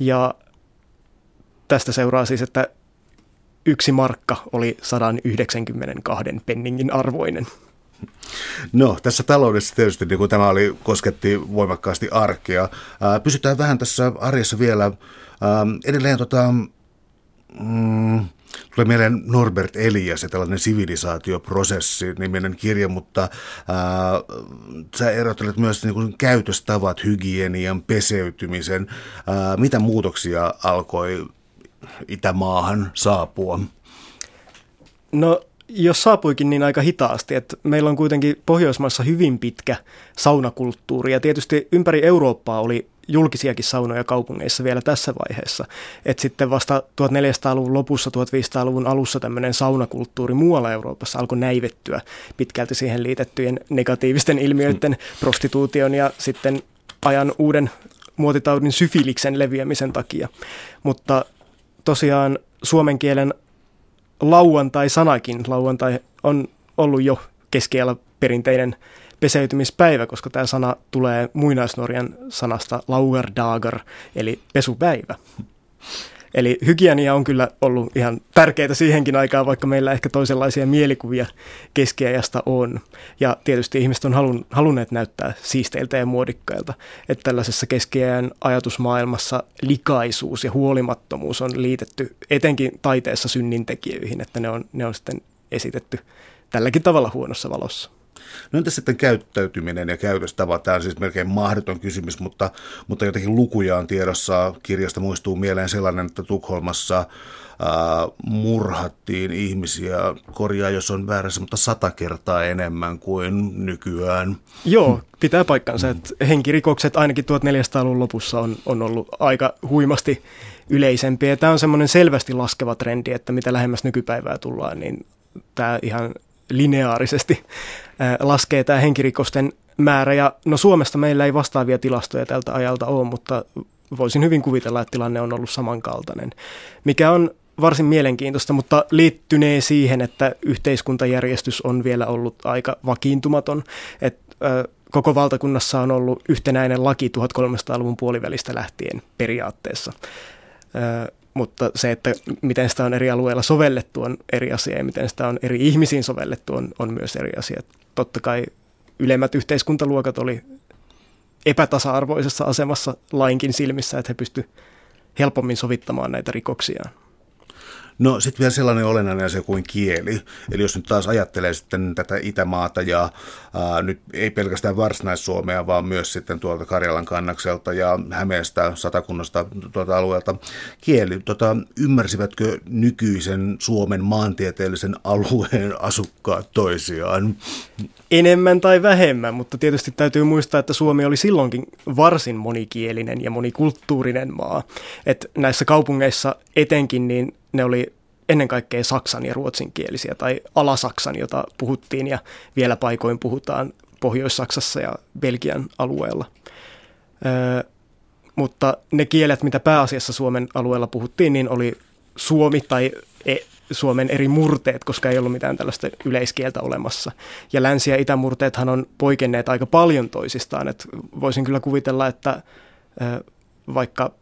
Ja tästä seuraa siis, että yksi markka oli 192 penningin arvoinen.
No, tässä taloudessa tietysti niin kuin tämä oli, kosketti voimakkaasti arkea. Ää, pysytään vähän tässä arjessa vielä. Ää, edelleen tota, mm, Tulee mieleen Norbert Elias ja tällainen sivilisaatioprosessi niminen kirja, mutta ää, sä erottelet myös niin kuin käytöstavat, hygienian, peseytymisen. Ää, mitä muutoksia alkoi Itämaahan saapua?
No jos saapuikin niin aika hitaasti, että meillä on kuitenkin Pohjoismaissa hyvin pitkä saunakulttuuri ja tietysti ympäri Eurooppaa oli julkisiakin saunoja kaupungeissa vielä tässä vaiheessa. Että sitten vasta 1400-luvun lopussa, 1500-luvun alussa tämmöinen saunakulttuuri muualla Euroopassa alkoi näivettyä pitkälti siihen liitettyjen negatiivisten ilmiöiden prostituution ja sitten ajan uuden muotitaudin syfiliksen leviämisen takia. Mutta tosiaan suomen kielen lauantai-sanakin, lauantai on ollut jo keskellä perinteinen peseytymispäivä, koska tämä sana tulee muinaisnorjan sanasta laugardagar, eli pesupäivä. Eli hygienia on kyllä ollut ihan tärkeää siihenkin aikaan, vaikka meillä ehkä toisenlaisia mielikuvia keskiajasta on. Ja tietysti ihmiset on halun, halunneet näyttää siisteiltä ja muodikkailta. Että tällaisessa keskiajan ajatusmaailmassa likaisuus ja huolimattomuus on liitetty etenkin taiteessa synnintekijöihin, että ne on, ne on sitten esitetty tälläkin tavalla huonossa valossa.
No entä sitten käyttäytyminen ja käytöstavat? Tämä on siis melkein mahdoton kysymys, mutta, mutta jotenkin lukuja on tiedossa. Kirjasta muistuu mieleen sellainen, että Tukholmassa ää, murhattiin ihmisiä, korjaa jos on väärässä, mutta sata kertaa enemmän kuin nykyään.
Joo, pitää paikkansa, että henkirikokset ainakin 1400-luvun lopussa on, on ollut aika huimasti yleisempiä. Tämä on semmoinen selvästi laskeva trendi, että mitä lähemmäs nykypäivää tullaan, niin tämä ihan lineaarisesti laskee tämä henkirikosten määrä. Ja no Suomesta meillä ei vastaavia tilastoja tältä ajalta ole, mutta voisin hyvin kuvitella, että tilanne on ollut samankaltainen, mikä on varsin mielenkiintoista, mutta liittynee siihen, että yhteiskuntajärjestys on vielä ollut aika vakiintumaton. Et, ö, koko valtakunnassa on ollut yhtenäinen laki 1300-luvun puolivälistä lähtien periaatteessa. Mutta se, että miten sitä on eri alueilla sovellettu on eri asia ja miten sitä on eri ihmisiin sovellettu on, on myös eri asia. Totta kai ylemmät yhteiskuntaluokat oli epätasa-arvoisessa asemassa lainkin silmissä, että he pystyivät helpommin sovittamaan näitä rikoksiaan.
No sitten vielä sellainen olennainen asia kuin kieli. Eli jos nyt taas ajattelee sitten tätä Itämaata ja ää, nyt ei pelkästään Varsinais-Suomea, vaan myös sitten tuolta Karjalan kannakselta ja Hämeestä, Satakunnasta tuolta alueelta. Kieli, tota, ymmärsivätkö nykyisen Suomen maantieteellisen alueen asukkaat toisiaan?
Enemmän tai vähemmän, mutta tietysti täytyy muistaa, että Suomi oli silloinkin varsin monikielinen ja monikulttuurinen maa. Et näissä kaupungeissa etenkin niin ne oli ennen kaikkea saksan ja ruotsinkielisiä tai alasaksan, jota puhuttiin ja vielä paikoin puhutaan Pohjois-Saksassa ja Belgian alueella. Ö, mutta ne kielet, mitä pääasiassa Suomen alueella puhuttiin, niin oli suomi tai e, Suomen eri murteet, koska ei ollut mitään tällaista yleiskieltä olemassa. Ja länsi- ja itämurteethan on poikenneet aika paljon toisistaan. Et voisin kyllä kuvitella, että vaikka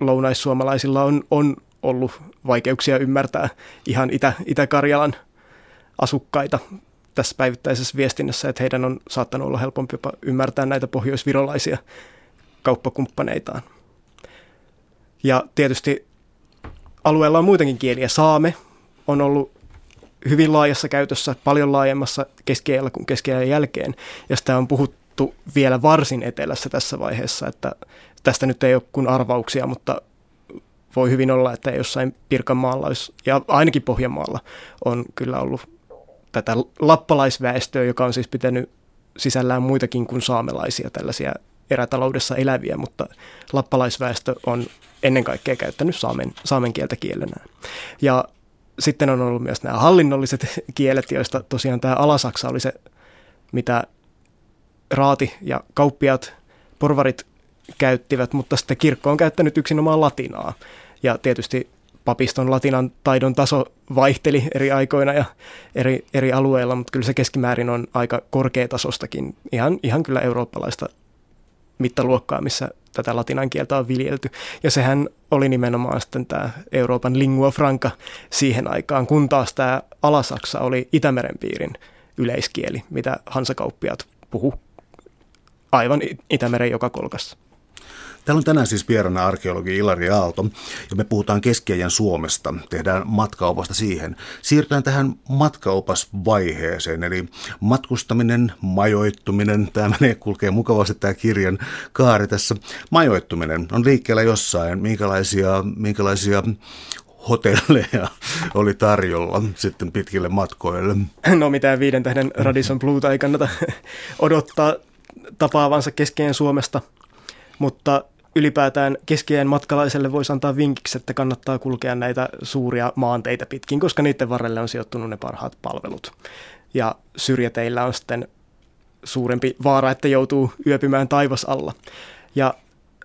lounaissuomalaisilla on, on ollut vaikeuksia ymmärtää ihan Itä, Itä-Karjalan asukkaita tässä päivittäisessä viestinnässä, että heidän on saattanut olla helpompi jopa ymmärtää näitä pohjoisvirolaisia kauppakumppaneitaan. Ja tietysti alueella on muitakin kieliä. Saame on ollut hyvin laajassa käytössä, paljon laajemmassa keskiajalla kuin keskiajan jälkeen, ja sitä on puhuttu vielä varsin etelässä tässä vaiheessa, että tästä nyt ei ole kuin arvauksia, mutta voi hyvin olla, että jossain Pirkanmaalla olisi, ja ainakin Pohjanmaalla on kyllä ollut tätä lappalaisväestöä, joka on siis pitänyt sisällään muitakin kuin saamelaisia tällaisia erätaloudessa eläviä, mutta lappalaisväestö on ennen kaikkea käyttänyt saamen, saamen kieltä kielenään. Ja sitten on ollut myös nämä hallinnolliset kielet, joista tosiaan tämä Alasaksa oli se, mitä raati ja kauppiat, porvarit käyttivät, mutta sitten kirkko on käyttänyt yksinomaan latinaa. Ja tietysti papiston latinan taidon taso vaihteli eri aikoina ja eri, eri alueilla, mutta kyllä se keskimäärin on aika korkeatasostakin, ihan, ihan kyllä eurooppalaista mittaluokkaa, missä tätä latinan kieltä on viljelty. Ja sehän oli nimenomaan sitten tämä Euroopan lingua franca siihen aikaan, kun taas tämä Alasaksa oli Itämeren piirin yleiskieli, mitä hansakauppiat puhu aivan Itämeren joka kolkassa.
Täällä on tänään siis vieraana arkeologi Ilari Aalto, ja me puhutaan keskiajan Suomesta. Tehdään matkaopasta siihen. Siirrytään tähän matkaopasvaiheeseen, eli matkustaminen, majoittuminen. Tämä menee, kulkee mukavasti tämä kirjan kaari tässä. Majoittuminen on liikkeellä jossain. Minkälaisia, minkälaisia hotelleja oli tarjolla sitten pitkille matkoille?
No mitään viiden tähden Radisson Bluta ei kannata odottaa tapaavansa keskeen Suomesta, mutta ylipäätään keskiään matkalaiselle voisi antaa vinkiksi, että kannattaa kulkea näitä suuria maanteita pitkin, koska niiden varrelle on sijoittunut ne parhaat palvelut. Ja syrjäteillä on sitten suurempi vaara, että joutuu yöpymään taivas alla. Ja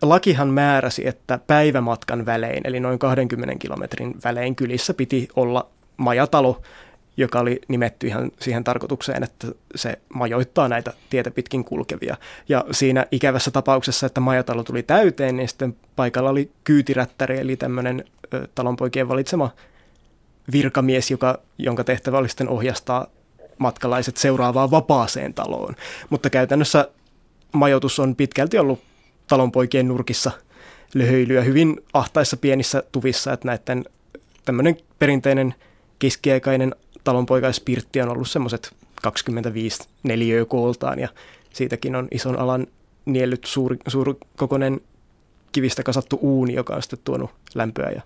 lakihan määräsi, että päivämatkan välein, eli noin 20 kilometrin välein kylissä piti olla majatalo, joka oli nimetty ihan siihen tarkoitukseen, että se majoittaa näitä tietä pitkin kulkevia. Ja siinä ikävässä tapauksessa, että majatalo tuli täyteen, niin sitten paikalla oli kyytirättäri, eli tämmöinen talonpoikien valitsema virkamies, joka, jonka tehtävä oli sitten ohjastaa matkalaiset seuraavaan vapaaseen taloon. Mutta käytännössä majoitus on pitkälti ollut talonpoikien nurkissa löhöilyä hyvin ahtaissa pienissä tuvissa, että näiden tämmöinen perinteinen keskiaikainen talonpoikaispirtti on ollut semmoiset 25 neliöä kooltaan ja siitäkin on ison alan niellyt suuri, kokoinen kivistä kasattu uuni, joka on sitten tuonut lämpöä ja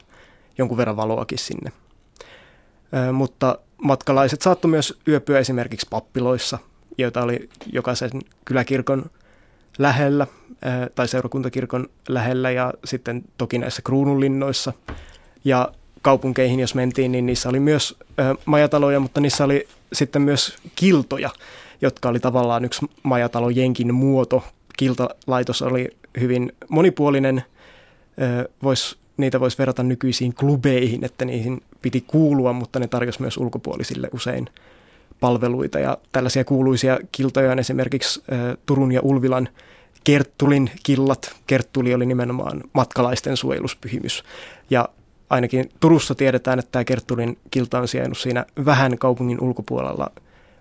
jonkun verran valoakin sinne. Ö, mutta matkalaiset saattoi myös yöpyä esimerkiksi pappiloissa, joita oli jokaisen kyläkirkon lähellä tai seurakuntakirkon lähellä ja sitten toki näissä kruununlinnoissa. Ja kaupunkeihin, jos mentiin, niin niissä oli myös majataloja, mutta niissä oli sitten myös kiltoja, jotka oli tavallaan yksi majatalojenkin muoto. Kiltalaitos oli hyvin monipuolinen, vois, niitä voisi verrata nykyisiin klubeihin, että niihin piti kuulua, mutta ne tarjosi myös ulkopuolisille usein palveluita. Ja tällaisia kuuluisia kiltoja on esimerkiksi Turun ja Ulvilan Kerttulin killat. Kerttuli oli nimenomaan matkalaisten suojeluspyhimys. Ja ainakin Turussa tiedetään, että tämä Kerttulin kilta on sijainnut siinä vähän kaupungin ulkopuolella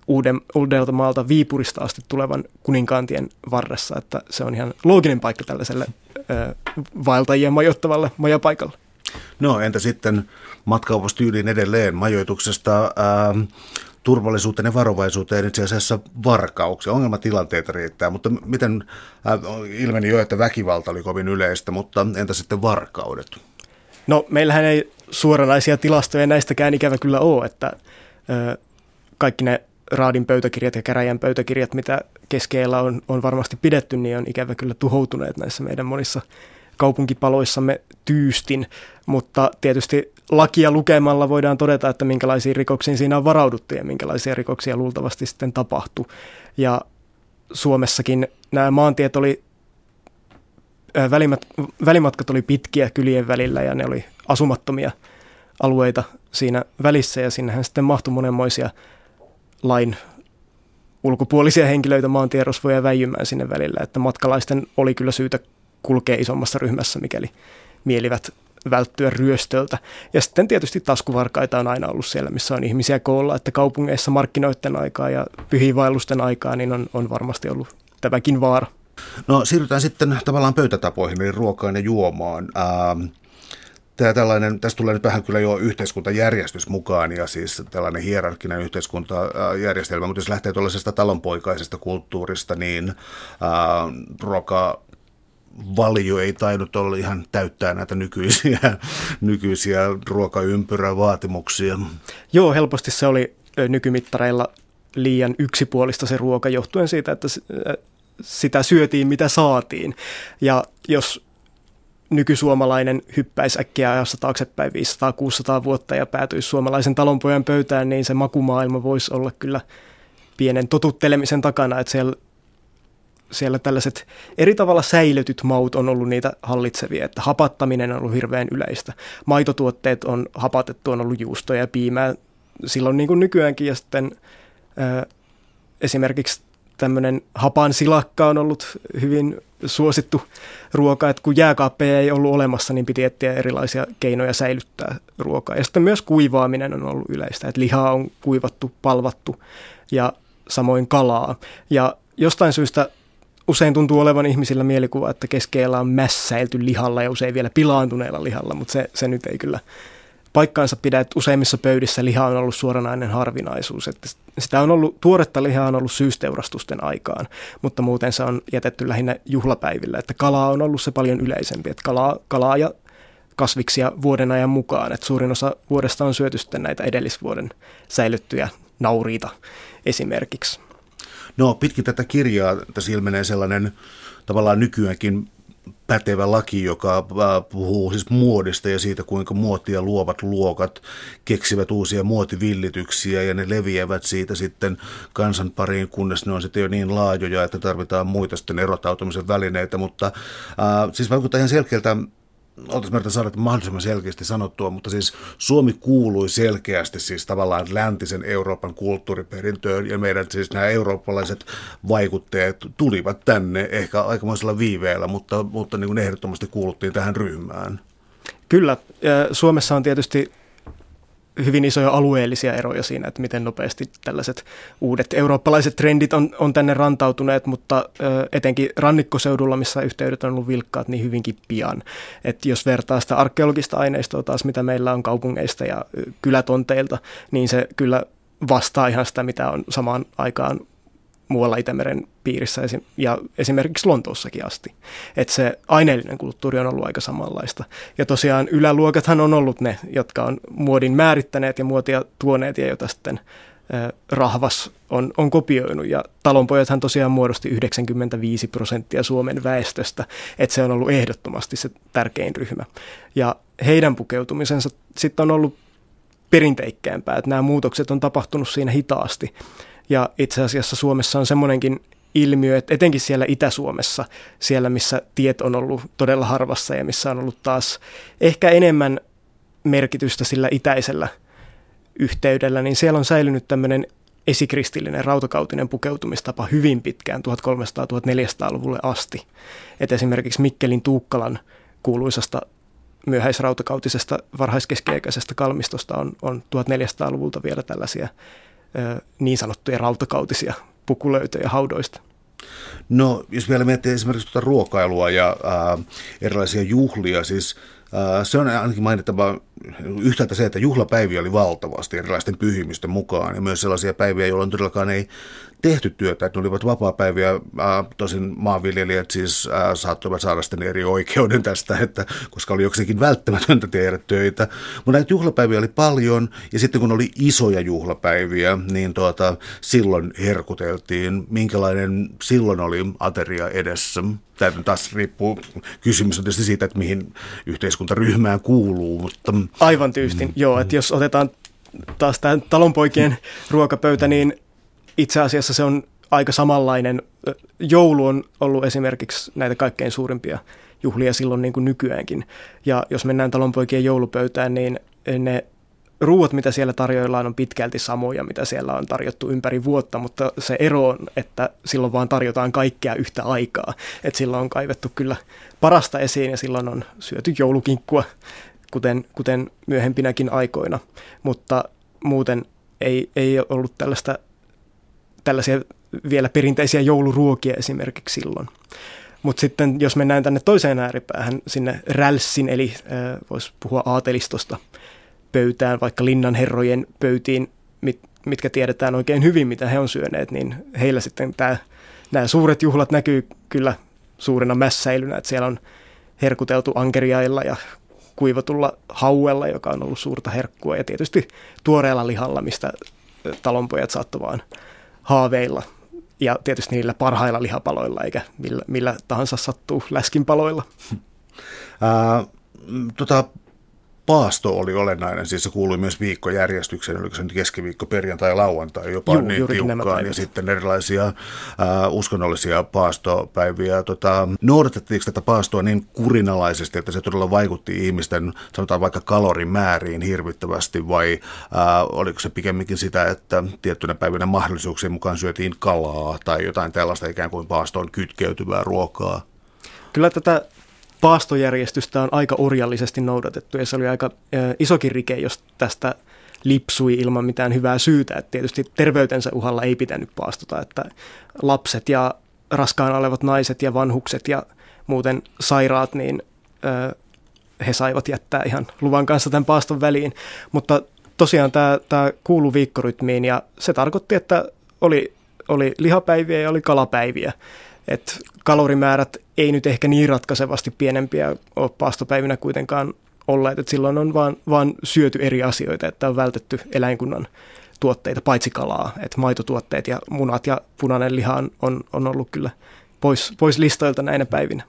uuden, uudelta maalta Viipurista asti tulevan kuninkaantien varressa, että se on ihan looginen paikka tällaiselle ö, vaeltajien majoittavalle majapaikalle.
No entä sitten matkaopastyyliin edelleen majoituksesta ää, turvallisuuteen ja varovaisuuteen itse asiassa varkauksia. Ongelmatilanteita riittää, mutta miten ää, ilmeni jo, että väkivalta oli kovin yleistä, mutta entä sitten varkaudet?
No meillähän ei suoranaisia tilastoja näistäkään ikävä kyllä ole, että ö, kaikki ne raadin pöytäkirjat ja käräjän pöytäkirjat, mitä keskeellä on, on varmasti pidetty, niin on ikävä kyllä tuhoutuneet näissä meidän monissa kaupunkipaloissamme tyystin, mutta tietysti lakia lukemalla voidaan todeta, että minkälaisiin rikoksiin siinä on varauduttu ja minkälaisia rikoksia luultavasti sitten tapahtui. Ja Suomessakin nämä maantiet oli välimat, välimatkat oli pitkiä kylien välillä ja ne oli asumattomia alueita siinä välissä ja sinnehän sitten mahtui monenmoisia lain ulkopuolisia henkilöitä maantierrosvoja väijymään sinne välillä, että matkalaisten oli kyllä syytä kulkea isommassa ryhmässä, mikäli mielivät välttyä ryöstöltä. Ja sitten tietysti taskuvarkaita on aina ollut siellä, missä on ihmisiä koolla, että kaupungeissa markkinoiden aikaa ja pyhiinvaellusten aikaa, niin on, on varmasti ollut tämäkin vaara.
No siirrytään sitten tavallaan pöytätapoihin, eli ruokaan ja juomaan. Ähm, Tämä tällainen, tästä tulee nyt vähän kyllä jo yhteiskuntajärjestys mukaan ja siis tällainen hierarkkinen yhteiskuntajärjestelmä, mutta jos lähtee tuollaisesta talonpoikaisesta kulttuurista, niin ää, ruoka valio ei tainnut olla ihan täyttää näitä nykyisiä, nykyisiä ruokaympyrävaatimuksia.
Joo, helposti se oli nykymittareilla liian yksipuolista se ruoka johtuen siitä, että sitä syötiin mitä saatiin. Ja jos nykysuomalainen hyppäisi äkkiä ajassa taaksepäin 500-600 vuotta ja päätyisi suomalaisen talonpojan pöytään, niin se makumaailma voisi olla kyllä pienen totuttelemisen takana, että siellä, siellä tällaiset eri tavalla säilytyt maut on ollut niitä hallitsevia, että hapattaminen on ollut hirveän yleistä. Maitotuotteet on hapatettu, on ollut juustoja ja piimää silloin niin kuin nykyäänkin ja sitten ö, esimerkiksi tämmöinen hapan silakka on ollut hyvin suosittu ruoka, että kun jääkaappeja ei ollut olemassa, niin piti etsiä erilaisia keinoja säilyttää ruokaa. Ja sitten myös kuivaaminen on ollut yleistä, että lihaa on kuivattu, palvattu ja samoin kalaa. Ja jostain syystä usein tuntuu olevan ihmisillä mielikuva, että keskellä on mässäilty lihalla ja usein vielä pilaantuneella lihalla, mutta se, se nyt ei kyllä paikkaansa pidä, että useimmissa pöydissä liha on ollut suoranainen harvinaisuus. Että sitä on ollut, tuoretta lihaa on ollut syysteurastusten aikaan, mutta muuten se on jätetty lähinnä juhlapäivillä. Että kalaa on ollut se paljon yleisempi, että kalaa, kalaa ja kasviksia vuoden ajan mukaan. Että suurin osa vuodesta on syöty sitten näitä edellisvuoden säilyttyjä nauriita esimerkiksi.
No pitkin tätä kirjaa tässä ilmenee sellainen tavallaan nykyäänkin pätevä laki, joka äh, puhuu siis muodista ja siitä, kuinka muotia luovat luokat keksivät uusia muotivillityksiä ja ne leviävät siitä sitten kansan pariin, kunnes ne on sitten jo niin laajoja, että tarvitaan muita sitten erotautumisen välineitä, mutta äh, siis vaikuttaa ihan selkeältä oltaisiin meiltä saada mahdollisimman selkeästi sanottua, mutta siis Suomi kuului selkeästi siis tavallaan läntisen Euroopan kulttuuriperintöön ja meidän siis nämä eurooppalaiset vaikutteet tulivat tänne ehkä aikamoisella viiveellä, mutta, mutta niin kuin ehdottomasti kuuluttiin tähän ryhmään.
Kyllä. Suomessa on tietysti hyvin isoja alueellisia eroja siinä, että miten nopeasti tällaiset uudet eurooppalaiset trendit on, on tänne rantautuneet, mutta ö, etenkin rannikkoseudulla, missä yhteydet on ollut vilkkaat, niin hyvinkin pian. Et jos vertaa sitä arkeologista aineistoa taas, mitä meillä on kaupungeista ja kylätonteilta, niin se kyllä vastaa ihan sitä, mitä on samaan aikaan muualla Itämeren piirissä ja esimerkiksi Lontoossakin asti. Että se aineellinen kulttuuri on ollut aika samanlaista. Ja tosiaan yläluokathan on ollut ne, jotka on muodin määrittäneet ja muotia tuoneet ja jota sitten rahvas on, on kopioinut. Ja talonpojathan tosiaan muodosti 95 prosenttia Suomen väestöstä, että se on ollut ehdottomasti se tärkein ryhmä. Ja heidän pukeutumisensa sitten on ollut perinteikkäämpää, että nämä muutokset on tapahtunut siinä hitaasti. Ja itse asiassa Suomessa on semmoinenkin ilmiö, että etenkin siellä Itä-Suomessa, siellä missä tiet on ollut todella harvassa ja missä on ollut taas ehkä enemmän merkitystä sillä itäisellä yhteydellä, niin siellä on säilynyt tämmöinen esikristillinen rautakautinen pukeutumistapa hyvin pitkään 1300-1400-luvulle asti. Et esimerkiksi Mikkelin Tuukkalan kuuluisasta myöhäisrautakautisesta varhaiskeskiaikaisesta kalmistosta on, on 1400-luvulta vielä tällaisia niin sanottuja rautakautisia pukulöytöjä haudoista.
No, jos vielä miettii esimerkiksi tuota ruokailua ja ää, erilaisia juhlia, siis ää, se on ainakin mainittava yhtäältä se, että juhlapäiviä oli valtavasti erilaisten pyhimysten mukaan ja myös sellaisia päiviä, jolloin todellakaan ei tehty työtä, että ne olivat vapaa-päiviä. Tosin maanviljelijät siis saattoivat saada sitten eri oikeuden tästä, että, koska oli jokseenkin välttämätöntä tehdä töitä. Mutta näitä juhlapäiviä oli paljon ja sitten kun oli isoja juhlapäiviä, niin tuota, silloin herkuteltiin. Minkälainen silloin oli ateria edessä? Tämä taas riippuu, kysymys on tietysti siitä, että mihin yhteiskuntaryhmään kuuluu. Mutta...
Aivan tyystin, mm. joo. Että jos otetaan taas tämä talonpoikien ruokapöytä, niin itse asiassa se on aika samanlainen. Joulu on ollut esimerkiksi näitä kaikkein suurimpia juhlia silloin niin kuin nykyäänkin. Ja jos mennään talonpoikien joulupöytään, niin ne ruuat, mitä siellä tarjoillaan, on pitkälti samoja, mitä siellä on tarjottu ympäri vuotta, mutta se ero on, että silloin vaan tarjotaan kaikkea yhtä aikaa. Että silloin on kaivettu kyllä parasta esiin ja silloin on syöty joulukinkkua, kuten, kuten myöhempinäkin aikoina. Mutta muuten ei, ei ollut tällaista tällaisia vielä perinteisiä jouluruokia esimerkiksi silloin. Mutta sitten jos mennään tänne toiseen ääripäähän, sinne rälssin, eli voisi puhua aatelistosta pöytään, vaikka linnan herrojen pöytiin, mit, mitkä tiedetään oikein hyvin, mitä he on syöneet, niin heillä sitten nämä suuret juhlat näkyy kyllä suurena mässäilynä, että siellä on herkuteltu ankeriailla ja kuivatulla hauella, joka on ollut suurta herkkua, ja tietysti tuoreella lihalla, mistä talonpojat saattoi vaan haaveilla ja tietysti niillä parhailla lihapaloilla eikä millä, millä tahansa sattuu läskinpaloilla.
Ää, tota, paasto oli olennainen, siis se kuului myös viikkojärjestykseen, oliko se nyt keskiviikko, perjantai ja lauantai jopa Juu, niin tiukkaan, ja sitten erilaisia äh, uskonnollisia paastopäiviä. Tota, noudatettiinko tätä paastoa niin kurinalaisesti, että se todella vaikutti ihmisten, sanotaan vaikka kalorimääriin hirvittävästi, vai äh, oliko se pikemminkin sitä, että tiettynä päivinä mahdollisuuksien mukaan syötiin kalaa tai jotain tällaista ikään kuin paastoon kytkeytyvää ruokaa?
Kyllä tätä paastojärjestystä on aika orjallisesti noudatettu ja se oli aika isokin rike, jos tästä lipsui ilman mitään hyvää syytä. Et tietysti terveytensä uhalla ei pitänyt paastota, että lapset ja raskaan olevat naiset ja vanhukset ja muuten sairaat, niin he saivat jättää ihan luvan kanssa tämän paaston väliin. Mutta tosiaan tämä, tämä kuuluu viikkorytmiin ja se tarkoitti, että oli, oli lihapäiviä ja oli kalapäiviä. Et kalorimäärät ei nyt ehkä niin ratkaisevasti pienempiä ole paastopäivinä kuitenkaan olleet, että silloin on vaan, vaan syöty eri asioita, että on vältetty eläinkunnan tuotteita, paitsi kalaa, että maitotuotteet ja munat ja punainen liha on, on ollut kyllä pois, pois listoilta näinä päivinä.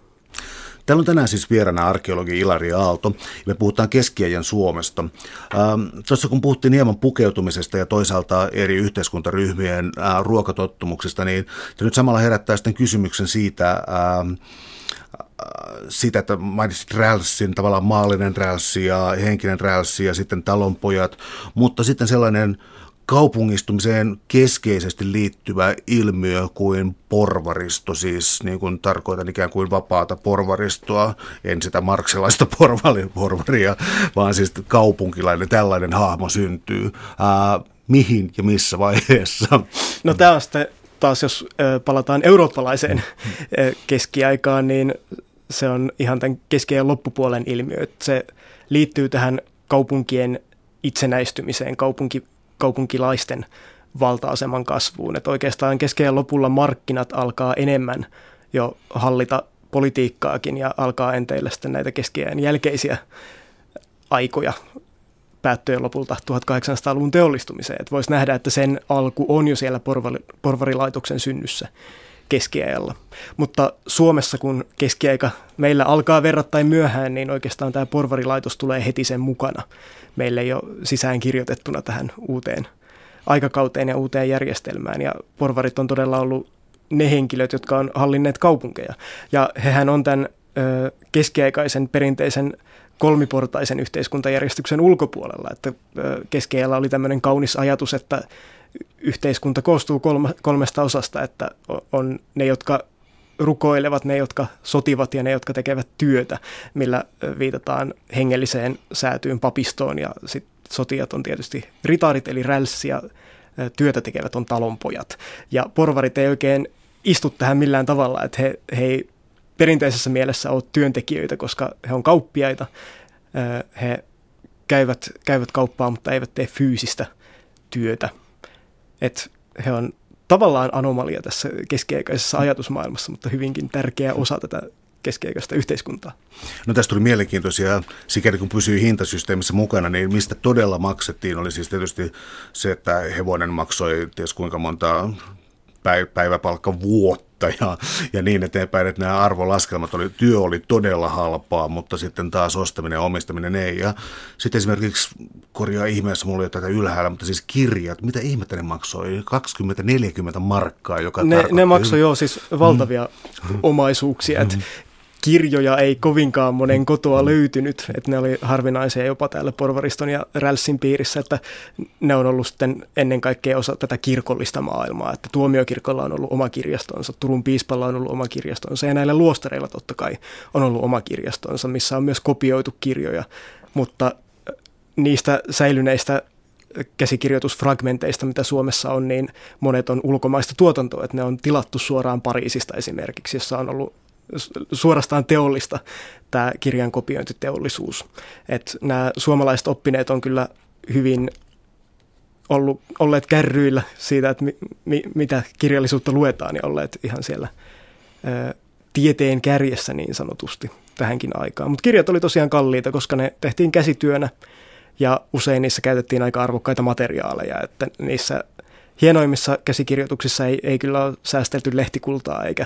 Täällä on tänään siis vieraana arkeologi Ilari Aalto. Me puhutaan keskiajan Suomesta. Ähm, tuossa kun puhuttiin hieman pukeutumisesta ja toisaalta eri yhteiskuntaryhmien äh, ruokatottumuksista, niin se nyt samalla herättää sitten kysymyksen siitä, ähm, äh, sitä, että mainitsit rälssin, tavallaan maallinen rälssi ja henkinen rälssi ja sitten talonpojat, mutta sitten sellainen kaupungistumiseen keskeisesti liittyvä ilmiö kuin porvaristo, siis niin kuin tarkoitan ikään kuin vapaata porvaristoa, en sitä marksilaista porvaria, vaan siis kaupunkilainen tällainen hahmo syntyy. Ää, mihin ja missä vaiheessa?
No tämä on sitten taas, jos palataan eurooppalaiseen keskiaikaan, niin se on ihan tämän keskiajan loppupuolen ilmiö. Se liittyy tähän kaupunkien itsenäistymiseen, kaupunki kaupunkilaisten valta-aseman kasvuun. Että oikeastaan keskeinen lopulla markkinat alkaa enemmän jo hallita politiikkaakin ja alkaa enteillä sitten näitä keskiajan jälkeisiä aikoja päättyy lopulta 1800-luvun teollistumiseen. Voisi nähdä, että sen alku on jo siellä porvari, porvarilaitoksen synnyssä keskiajalla. Mutta Suomessa, kun keskiaika meillä alkaa verrattain myöhään, niin oikeastaan tämä porvarilaitos tulee heti sen mukana. Meillä ei ole sisään kirjoitettuna tähän uuteen aikakauteen ja uuteen järjestelmään. Ja porvarit on todella ollut ne henkilöt, jotka on hallinneet kaupunkeja. Ja hehän on tämän ö, keskiaikaisen perinteisen kolmiportaisen yhteiskuntajärjestyksen ulkopuolella. Että keskeillä oli tämmöinen kaunis ajatus, että yhteiskunta koostuu kolmesta osasta, että on ne, jotka rukoilevat, ne, jotka sotivat ja ne, jotka tekevät työtä, millä viitataan hengelliseen säätyyn papistoon ja sit sotijat on tietysti ritaarit eli räls ja työtä tekevät on talonpojat. Ja porvarit ei oikein istu tähän millään tavalla, että he, he ei perinteisessä mielessä ole työntekijöitä, koska he on kauppiaita. He käyvät, käyvät kauppaa, mutta eivät tee fyysistä työtä. Et he on tavallaan anomalia tässä keskiaikaisessa ajatusmaailmassa, mutta hyvinkin tärkeä osa tätä keskiaikaista yhteiskuntaa.
No tästä tuli mielenkiintoisia, sikäli kun pysyy hintasysteemissä mukana, niin mistä todella maksettiin, oli siis tietysti se, että hevonen maksoi ties kuinka monta päiväpalkka vuotta ja, ja niin eteenpäin, että nämä arvolaskelmat oli, työ oli todella halpaa, mutta sitten taas ostaminen ja omistaminen ei. Ja sitten esimerkiksi, korjaa ihmeessä, mulla oli tätä ylhäällä, mutta siis kirjat, mitä ihmettä ne maksoi? 20-40 markkaa, joka
Ne, ne maksoi jo siis valtavia mm. omaisuuksia, että kirjoja ei kovinkaan monen kotoa löytynyt, että ne oli harvinaisia jopa täällä Porvariston ja Rälssin piirissä, että ne on ollut sitten ennen kaikkea osa tätä kirkollista maailmaa, että tuomiokirkolla on ollut oma kirjastonsa, Turun piispalla on ollut oma kirjastonsa ja näillä luostareilla totta kai on ollut oma kirjastonsa, missä on myös kopioitu kirjoja, mutta niistä säilyneistä käsikirjoitusfragmenteista, mitä Suomessa on, niin monet on ulkomaista tuotantoa, että ne on tilattu suoraan Pariisista esimerkiksi, jossa on ollut suorastaan teollista tämä kirjan kopiointiteollisuus. Et nämä suomalaiset oppineet on kyllä hyvin ollut, olleet kärryillä siitä, että mi, mi, mitä kirjallisuutta luetaan ja olleet ihan siellä ä, tieteen kärjessä niin sanotusti tähänkin aikaan. Mutta kirjat oli tosiaan kalliita, koska ne tehtiin käsityönä ja usein niissä käytettiin aika arvokkaita materiaaleja, että niissä hienoimmissa käsikirjoituksissa ei, ei kyllä ole säästelty lehtikultaa eikä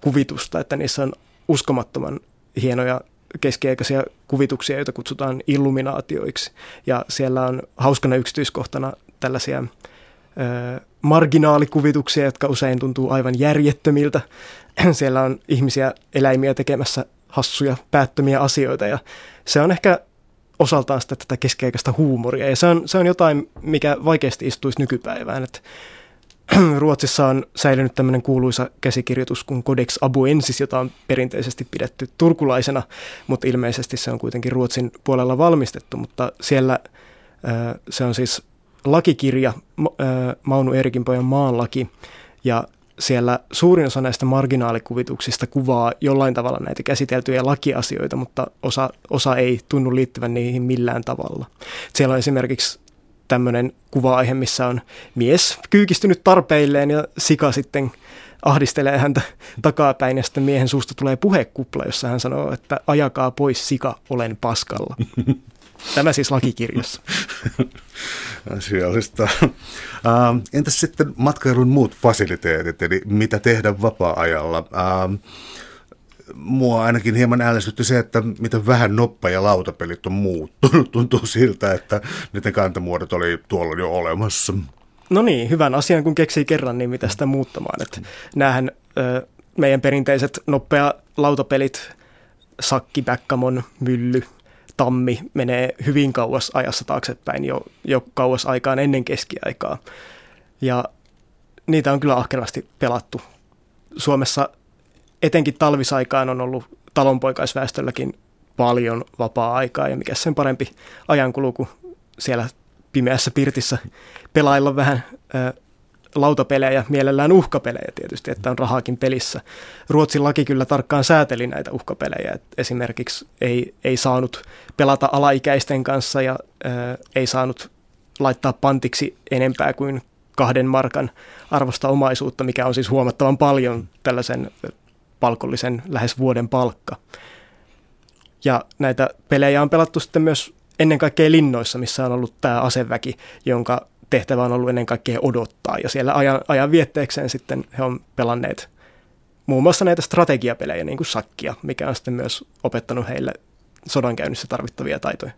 kuvitusta, että niissä on uskomattoman hienoja keskiaikaisia kuvituksia, joita kutsutaan illuminaatioiksi. Ja siellä on hauskana yksityiskohtana tällaisia ö, marginaalikuvituksia, jotka usein tuntuu aivan järjettömiltä. Siellä on ihmisiä, eläimiä tekemässä hassuja, päättömiä asioita ja se on ehkä osaltaan sitä tätä keskiaikaista huumoria. Ja se on, se on jotain, mikä vaikeasti istuisi nykypäivään. Että Ruotsissa on säilynyt tämmöinen kuuluisa käsikirjoitus kuin Codex Abuensis, jota on perinteisesti pidetty turkulaisena, mutta ilmeisesti se on kuitenkin Ruotsin puolella valmistettu, mutta siellä se on siis lakikirja, Maunu Erikin pojan maanlaki, ja siellä suurin osa näistä marginaalikuvituksista kuvaa jollain tavalla näitä käsiteltyjä lakiasioita, mutta osa, osa ei tunnu liittyvän niihin millään tavalla. Siellä on esimerkiksi tämmöinen kuva-aihe, missä on mies kyykistynyt tarpeilleen ja sika sitten ahdistelee häntä takapäin ja sitten miehen suusta tulee puhekupla, jossa hän sanoo, että ajakaa pois sika, olen paskalla. Tämä siis lakikirjassa.
Asiallista. Uh, entäs sitten matkailun muut fasiliteetit, eli mitä tehdä vapaa-ajalla? Mua ainakin hieman ällistytti se, että miten vähän noppa- ja lautapelit on muuttunut. Tuntuu siltä, että niiden kantamuodot oli tuolla jo olemassa.
No niin, hyvän asian kun keksii kerran, niin mitä sitä muuttamaan. Että näähän ö, meidän perinteiset nopea lautapelit, sakki, backgammon, mylly, tammi menee hyvin kauas ajassa taaksepäin, jo, jo kauas aikaan ennen keskiaikaa. Ja niitä on kyllä ahkerasti pelattu. Suomessa etenkin talvisaikaan on ollut talonpoikaisväestölläkin paljon vapaa-aikaa ja mikä sen parempi ajankulu kuin siellä pimeässä pirtissä pelailla vähän lautapelejä, mielellään uhkapelejä tietysti, että on rahaakin pelissä. Ruotsin laki kyllä tarkkaan sääteli näitä uhkapelejä, että esimerkiksi ei, ei saanut pelata alaikäisten kanssa ja ö, ei saanut laittaa pantiksi enempää kuin kahden markan arvosta omaisuutta, mikä on siis huomattavan paljon tällaisen palkollisen lähes vuoden palkka. Ja näitä pelejä on pelattu sitten myös ennen kaikkea linnoissa, missä on ollut tämä aseväki, jonka tehtävä on ollut ennen kaikkea odottaa. Ja siellä ajan, ajan vietteekseen sitten he on pelanneet muun muassa näitä strategiapelejä, niin kuin sakkia, mikä on sitten myös opettanut heille sodankäynnissä tarvittavia taitoja.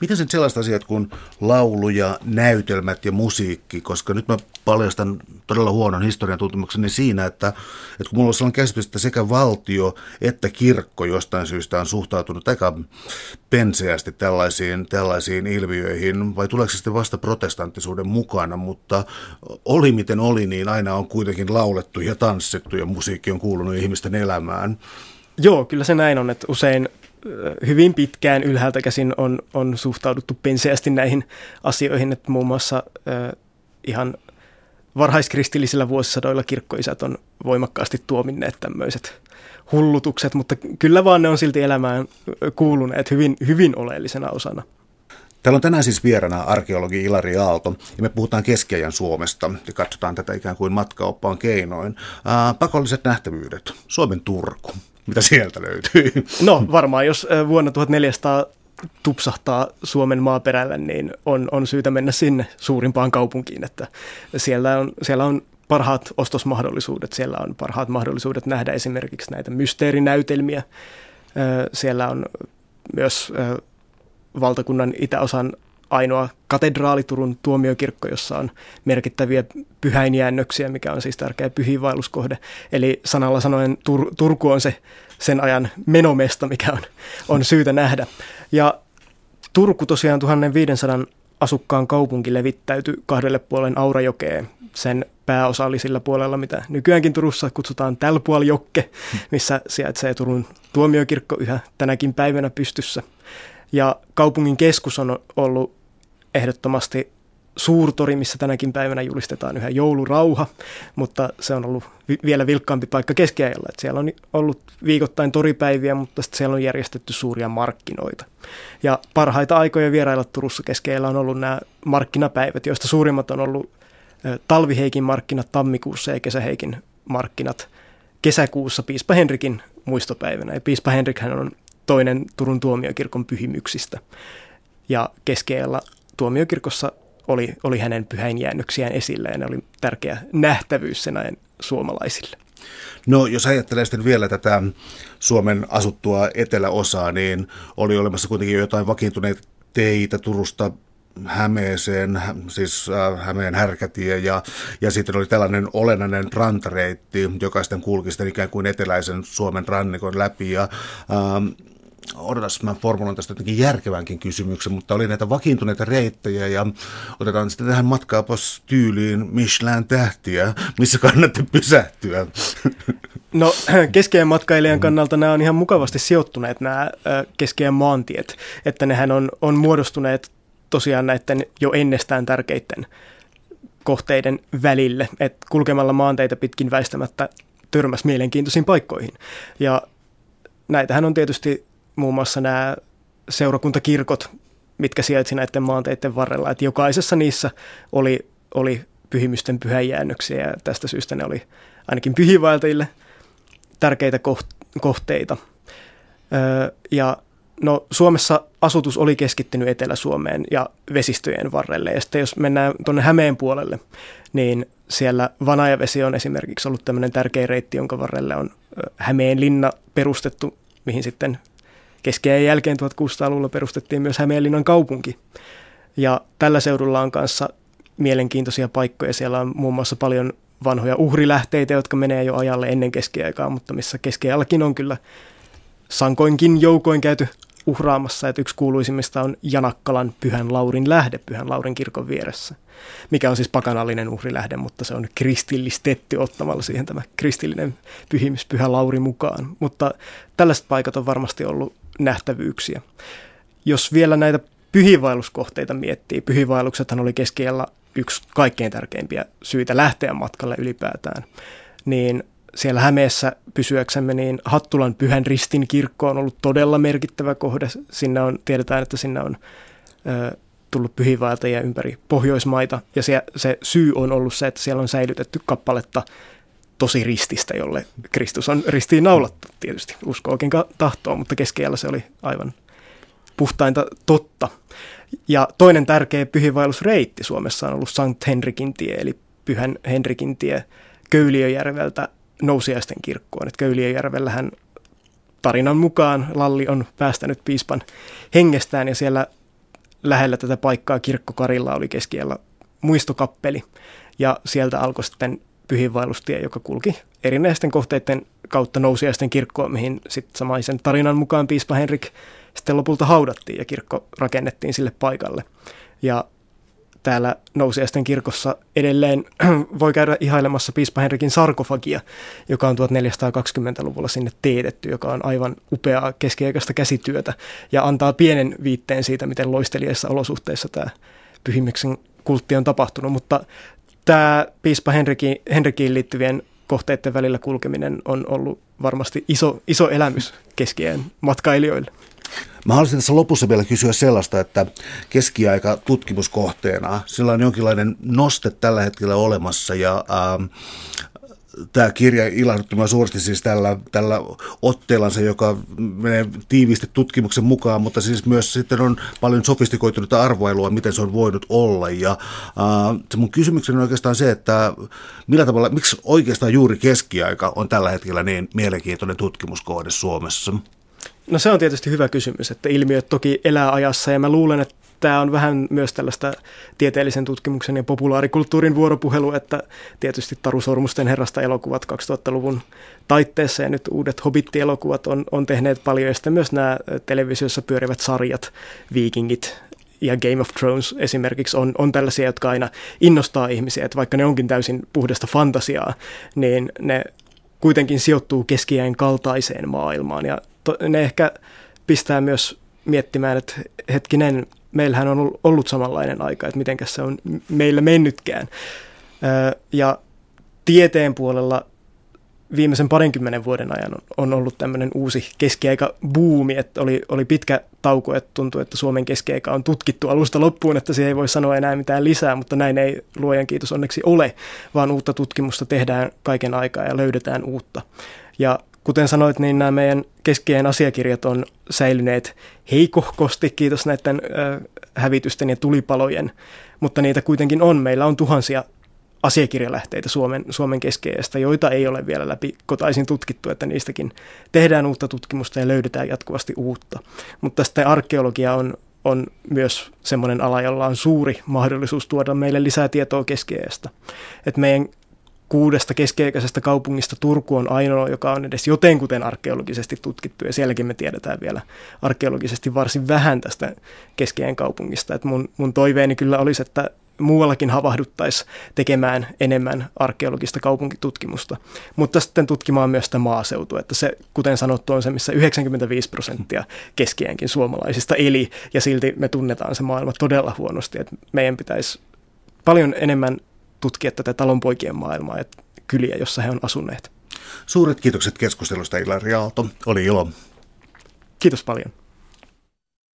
Miten sitten sellaiset asiat kuin laulu ja näytelmät ja musiikki, koska nyt mä paljastan todella huonon historian tuntemukseni siinä, että, että kun mulla on sellainen käsitys, että sekä valtio että kirkko jostain syystä on suhtautunut aika penseästi tällaisiin, tällaisiin ilmiöihin, vai tuleeko se sitten vasta protestanttisuuden mukana, mutta oli miten oli, niin aina on kuitenkin laulettu ja tanssittu ja musiikki on kuulunut ihmisten elämään.
Joo, kyllä se näin on, että usein hyvin pitkään ylhäältä käsin on, on suhtauduttu penseästi näihin asioihin, että muun muassa äh, ihan varhaiskristillisillä vuosisadoilla kirkkoisät on voimakkaasti tuominneet tämmöiset hullutukset, mutta kyllä vaan ne on silti elämään kuuluneet hyvin, hyvin oleellisena osana.
Täällä on tänään siis vierana arkeologi Ilari Aalto, ja me puhutaan keskiajan Suomesta, ja katsotaan tätä ikään kuin matkaoppaan keinoin. Ää, pakolliset nähtävyydet, Suomen Turku, mitä sieltä löytyy?
No varmaan, jos vuonna 1400 tupsahtaa Suomen maaperällä, niin on, on syytä mennä sinne suurimpaan kaupunkiin, että siellä on, siellä on parhaat ostosmahdollisuudet, siellä on parhaat mahdollisuudet nähdä esimerkiksi näitä mysteerinäytelmiä. Siellä on myös valtakunnan itäosan ainoa katedraali Turun tuomiokirkko, jossa on merkittäviä pyhäinjäännöksiä, mikä on siis tärkeä pyhiinvaelluskohde. Eli sanalla sanoen Tur- Turku on se sen ajan menomesta, mikä on, on syytä nähdä. Ja Turku tosiaan 1500 asukkaan kaupunki levittäytyi kahdelle puolen Aurajokeen. Sen pääosa oli sillä puolella, mitä nykyäänkin Turussa kutsutaan Tälpualjokke, missä sijaitsee Turun tuomiokirkko yhä tänäkin päivänä pystyssä. Ja kaupungin keskus on ollut ehdottomasti suurtori, missä tänäkin päivänä julistetaan yhä joulurauha, mutta se on ollut vi- vielä vilkkaampi paikka keskiajalla. Että siellä on ollut viikoittain toripäiviä, mutta sitten siellä on järjestetty suuria markkinoita. Ja parhaita aikoja vierailla Turussa keskiajalla on ollut nämä markkinapäivät, joista suurimmat on ollut talviheikin markkinat tammikuussa ja kesäheikin markkinat kesäkuussa Piispa Henrikin muistopäivänä. Ja Piispa Henrikhän on toinen Turun tuomiokirkon pyhimyksistä. Ja keskeellä tuomiokirkossa oli, oli hänen pyhäinjäännöksiään esillä ja ne oli tärkeä nähtävyys sen ajan suomalaisille.
No jos ajattelee sitten vielä tätä Suomen asuttua eteläosaa, niin oli olemassa kuitenkin jotain vakiintuneita teitä Turusta Hämeeseen, siis äh, Hämeen härkätie ja, ja sitten oli tällainen olennainen rantareitti, joka sitten kulki sitten ikään kuin eteläisen Suomen rannikon läpi ja ähm, odotas, mä formuloin tästä jotenkin järkevänkin kysymyksen, mutta oli näitä vakiintuneita reittejä ja otetaan sitten tähän matkaapas tyyliin Michelin tähtiä, missä kannatti pysähtyä.
No keskeinen matkailijan kannalta nämä on ihan mukavasti sijoittuneet nämä keskeinen maantiet, että nehän on, on muodostuneet tosiaan näiden jo ennestään tärkeiden kohteiden välille, että kulkemalla maanteita pitkin väistämättä törmäs mielenkiintoisiin paikkoihin. Ja näitähän on tietysti muun muassa nämä seurakuntakirkot, mitkä sijaitsi näiden maanteiden varrella. Että jokaisessa niissä oli, oli pyhimysten pyhäjäännöksiä ja tästä syystä ne oli ainakin pyhivaeltajille tärkeitä kohteita. Ja no, Suomessa asutus oli keskittynyt Etelä-Suomeen ja vesistöjen varrelle. Ja sitten jos mennään tuonne Hämeen puolelle, niin siellä Vanajavesi on esimerkiksi ollut tämmöinen tärkeä reitti, jonka varrelle on Hämeen linna perustettu, mihin sitten Keskiajan jälkeen 1600-luvulla perustettiin myös Hämeenlinnan kaupunki. Ja tällä seudulla on kanssa mielenkiintoisia paikkoja. Siellä on muun muassa paljon vanhoja uhrilähteitä, jotka menee jo ajalle ennen keskiaikaa, mutta missä keskiajallakin on kyllä sankoinkin joukoin käyty uhraamassa, että yksi kuuluisimmista on Janakkalan Pyhän Laurin lähde Pyhän Laurin kirkon vieressä, mikä on siis pakanallinen uhrilähde, mutta se on kristillistetty ottamalla siihen tämä kristillinen pyhimys Pyhä Lauri mukaan. Mutta tällaiset paikat on varmasti ollut nähtävyyksiä. Jos vielä näitä pyhiinvaelluskohteita miettii, pyhiinvaelluksethan oli keskiellä yksi kaikkein tärkeimpiä syitä lähteä matkalle ylipäätään, niin siellä Hämeessä pysyäksemme, niin Hattulan Pyhän Ristin kirkko on ollut todella merkittävä kohde. Sinne on, tiedetään, että sinne on ö, tullut pyhiinvaeltajia ympäri Pohjoismaita, ja se, se syy on ollut se, että siellä on säilytetty kappaletta tosi rististä, jolle Kristus on ristiin naulattu tietysti, usko oikein tahtoa, mutta keskellä se oli aivan puhtainta totta. Ja toinen tärkeä pyhiinvaellusreitti Suomessa on ollut Sankt Henrikin tie, eli Pyhän Henrikin tie Köyliöjärveltä Nousiaisten kirkkoon. Että Köyliöjärvellähän tarinan mukaan Lalli on päästänyt piispan hengestään ja siellä lähellä tätä paikkaa kirkkokarilla oli keskiellä muistokappeli ja sieltä alkoi sitten pyhinvaellustie, joka kulki erinäisten kohteiden kautta nousiaisten kirkkoon, mihin sitten samaisen tarinan mukaan piispa Henrik sitten lopulta haudattiin ja kirkko rakennettiin sille paikalle. Ja täällä nousiaisten kirkossa edelleen voi käydä ihailemassa piispa Henrikin sarkofagia, joka on 1420-luvulla sinne teetetty, joka on aivan upeaa keskiaikaista käsityötä ja antaa pienen viitteen siitä, miten loistelijaissa olosuhteissa tämä pyhimyksen kultti on tapahtunut, mutta tämä piispa Henrikin, Henrikiin liittyvien kohteiden välillä kulkeminen on ollut varmasti iso, iso elämys keskien matkailijoille.
Mä haluaisin tässä lopussa vielä kysyä sellaista, että keskiaika tutkimuskohteena, sillä on jonkinlainen noste tällä hetkellä olemassa ja ähm, tämä kirja ilahdutti minua suuresti siis tällä, tällä otteellansa, joka menee tiiviisti tutkimuksen mukaan, mutta siis myös sitten on paljon sofistikoitunutta arvoilua, miten se on voinut olla. Ja äh, se mun kysymykseni on oikeastaan se, että millä tavalla, miksi oikeastaan juuri keskiaika on tällä hetkellä niin mielenkiintoinen tutkimuskohde Suomessa?
No se on tietysti hyvä kysymys, että ilmiöt toki elää ajassa ja mä luulen, että tämä on vähän myös tällaista tieteellisen tutkimuksen ja populaarikulttuurin vuoropuhelu, että tietysti Taru Sormusten herrasta elokuvat 2000-luvun taitteessa ja nyt uudet Hobbit-elokuvat on, on tehneet paljon ja sitten myös nämä televisiossa pyörivät sarjat, Vikingit, ja Game of Thrones esimerkiksi on, on tällaisia, jotka aina innostaa ihmisiä, että vaikka ne onkin täysin puhdasta fantasiaa, niin ne kuitenkin sijoittuu keskiäin kaltaiseen maailmaan ja to, ne ehkä pistää myös miettimään, että hetkinen, meillähän on ollut samanlainen aika, että miten se on meillä mennytkään. Ja tieteen puolella viimeisen parinkymmenen vuoden ajan on ollut tämmöinen uusi keskiaika buumi, että oli, oli pitkä tauko, että tuntui, että Suomen keskiaika on tutkittu alusta loppuun, että siihen ei voi sanoa enää mitään lisää, mutta näin ei luojan kiitos onneksi ole, vaan uutta tutkimusta tehdään kaiken aikaa ja löydetään uutta. Ja kuten sanoit, niin nämä meidän keskien asiakirjat on säilyneet heikohkosti, kiitos näiden äh, hävitysten ja tulipalojen, mutta niitä kuitenkin on. Meillä on tuhansia asiakirjalähteitä Suomen, Suomen keskeistä, joita ei ole vielä läpi kotaisin tutkittu, että niistäkin tehdään uutta tutkimusta ja löydetään jatkuvasti uutta. Mutta sitten arkeologia on, on myös semmoinen ala, jolla on suuri mahdollisuus tuoda meille lisää tietoa keskeestä. Et meidän kuudesta keskiaikaisesta kaupungista Turku on ainoa, joka on edes jotenkuten arkeologisesti tutkittu, ja sielläkin me tiedetään vielä arkeologisesti varsin vähän tästä keskiajan kaupungista. Et mun, mun toiveeni kyllä olisi, että muuallakin havahduttaisiin tekemään enemmän arkeologista kaupunkitutkimusta, mutta sitten tutkimaan myös sitä maaseutua, että se, kuten sanottu, on se, missä 95 prosenttia keskienkin suomalaisista eli, ja silti me tunnetaan se maailma todella huonosti, että meidän pitäisi paljon enemmän tutkia tätä talonpoikien maailmaa ja kyliä, jossa he on asuneet.
Suuret kiitokset keskustelusta Ilari Aalto. Oli ilo.
Kiitos paljon.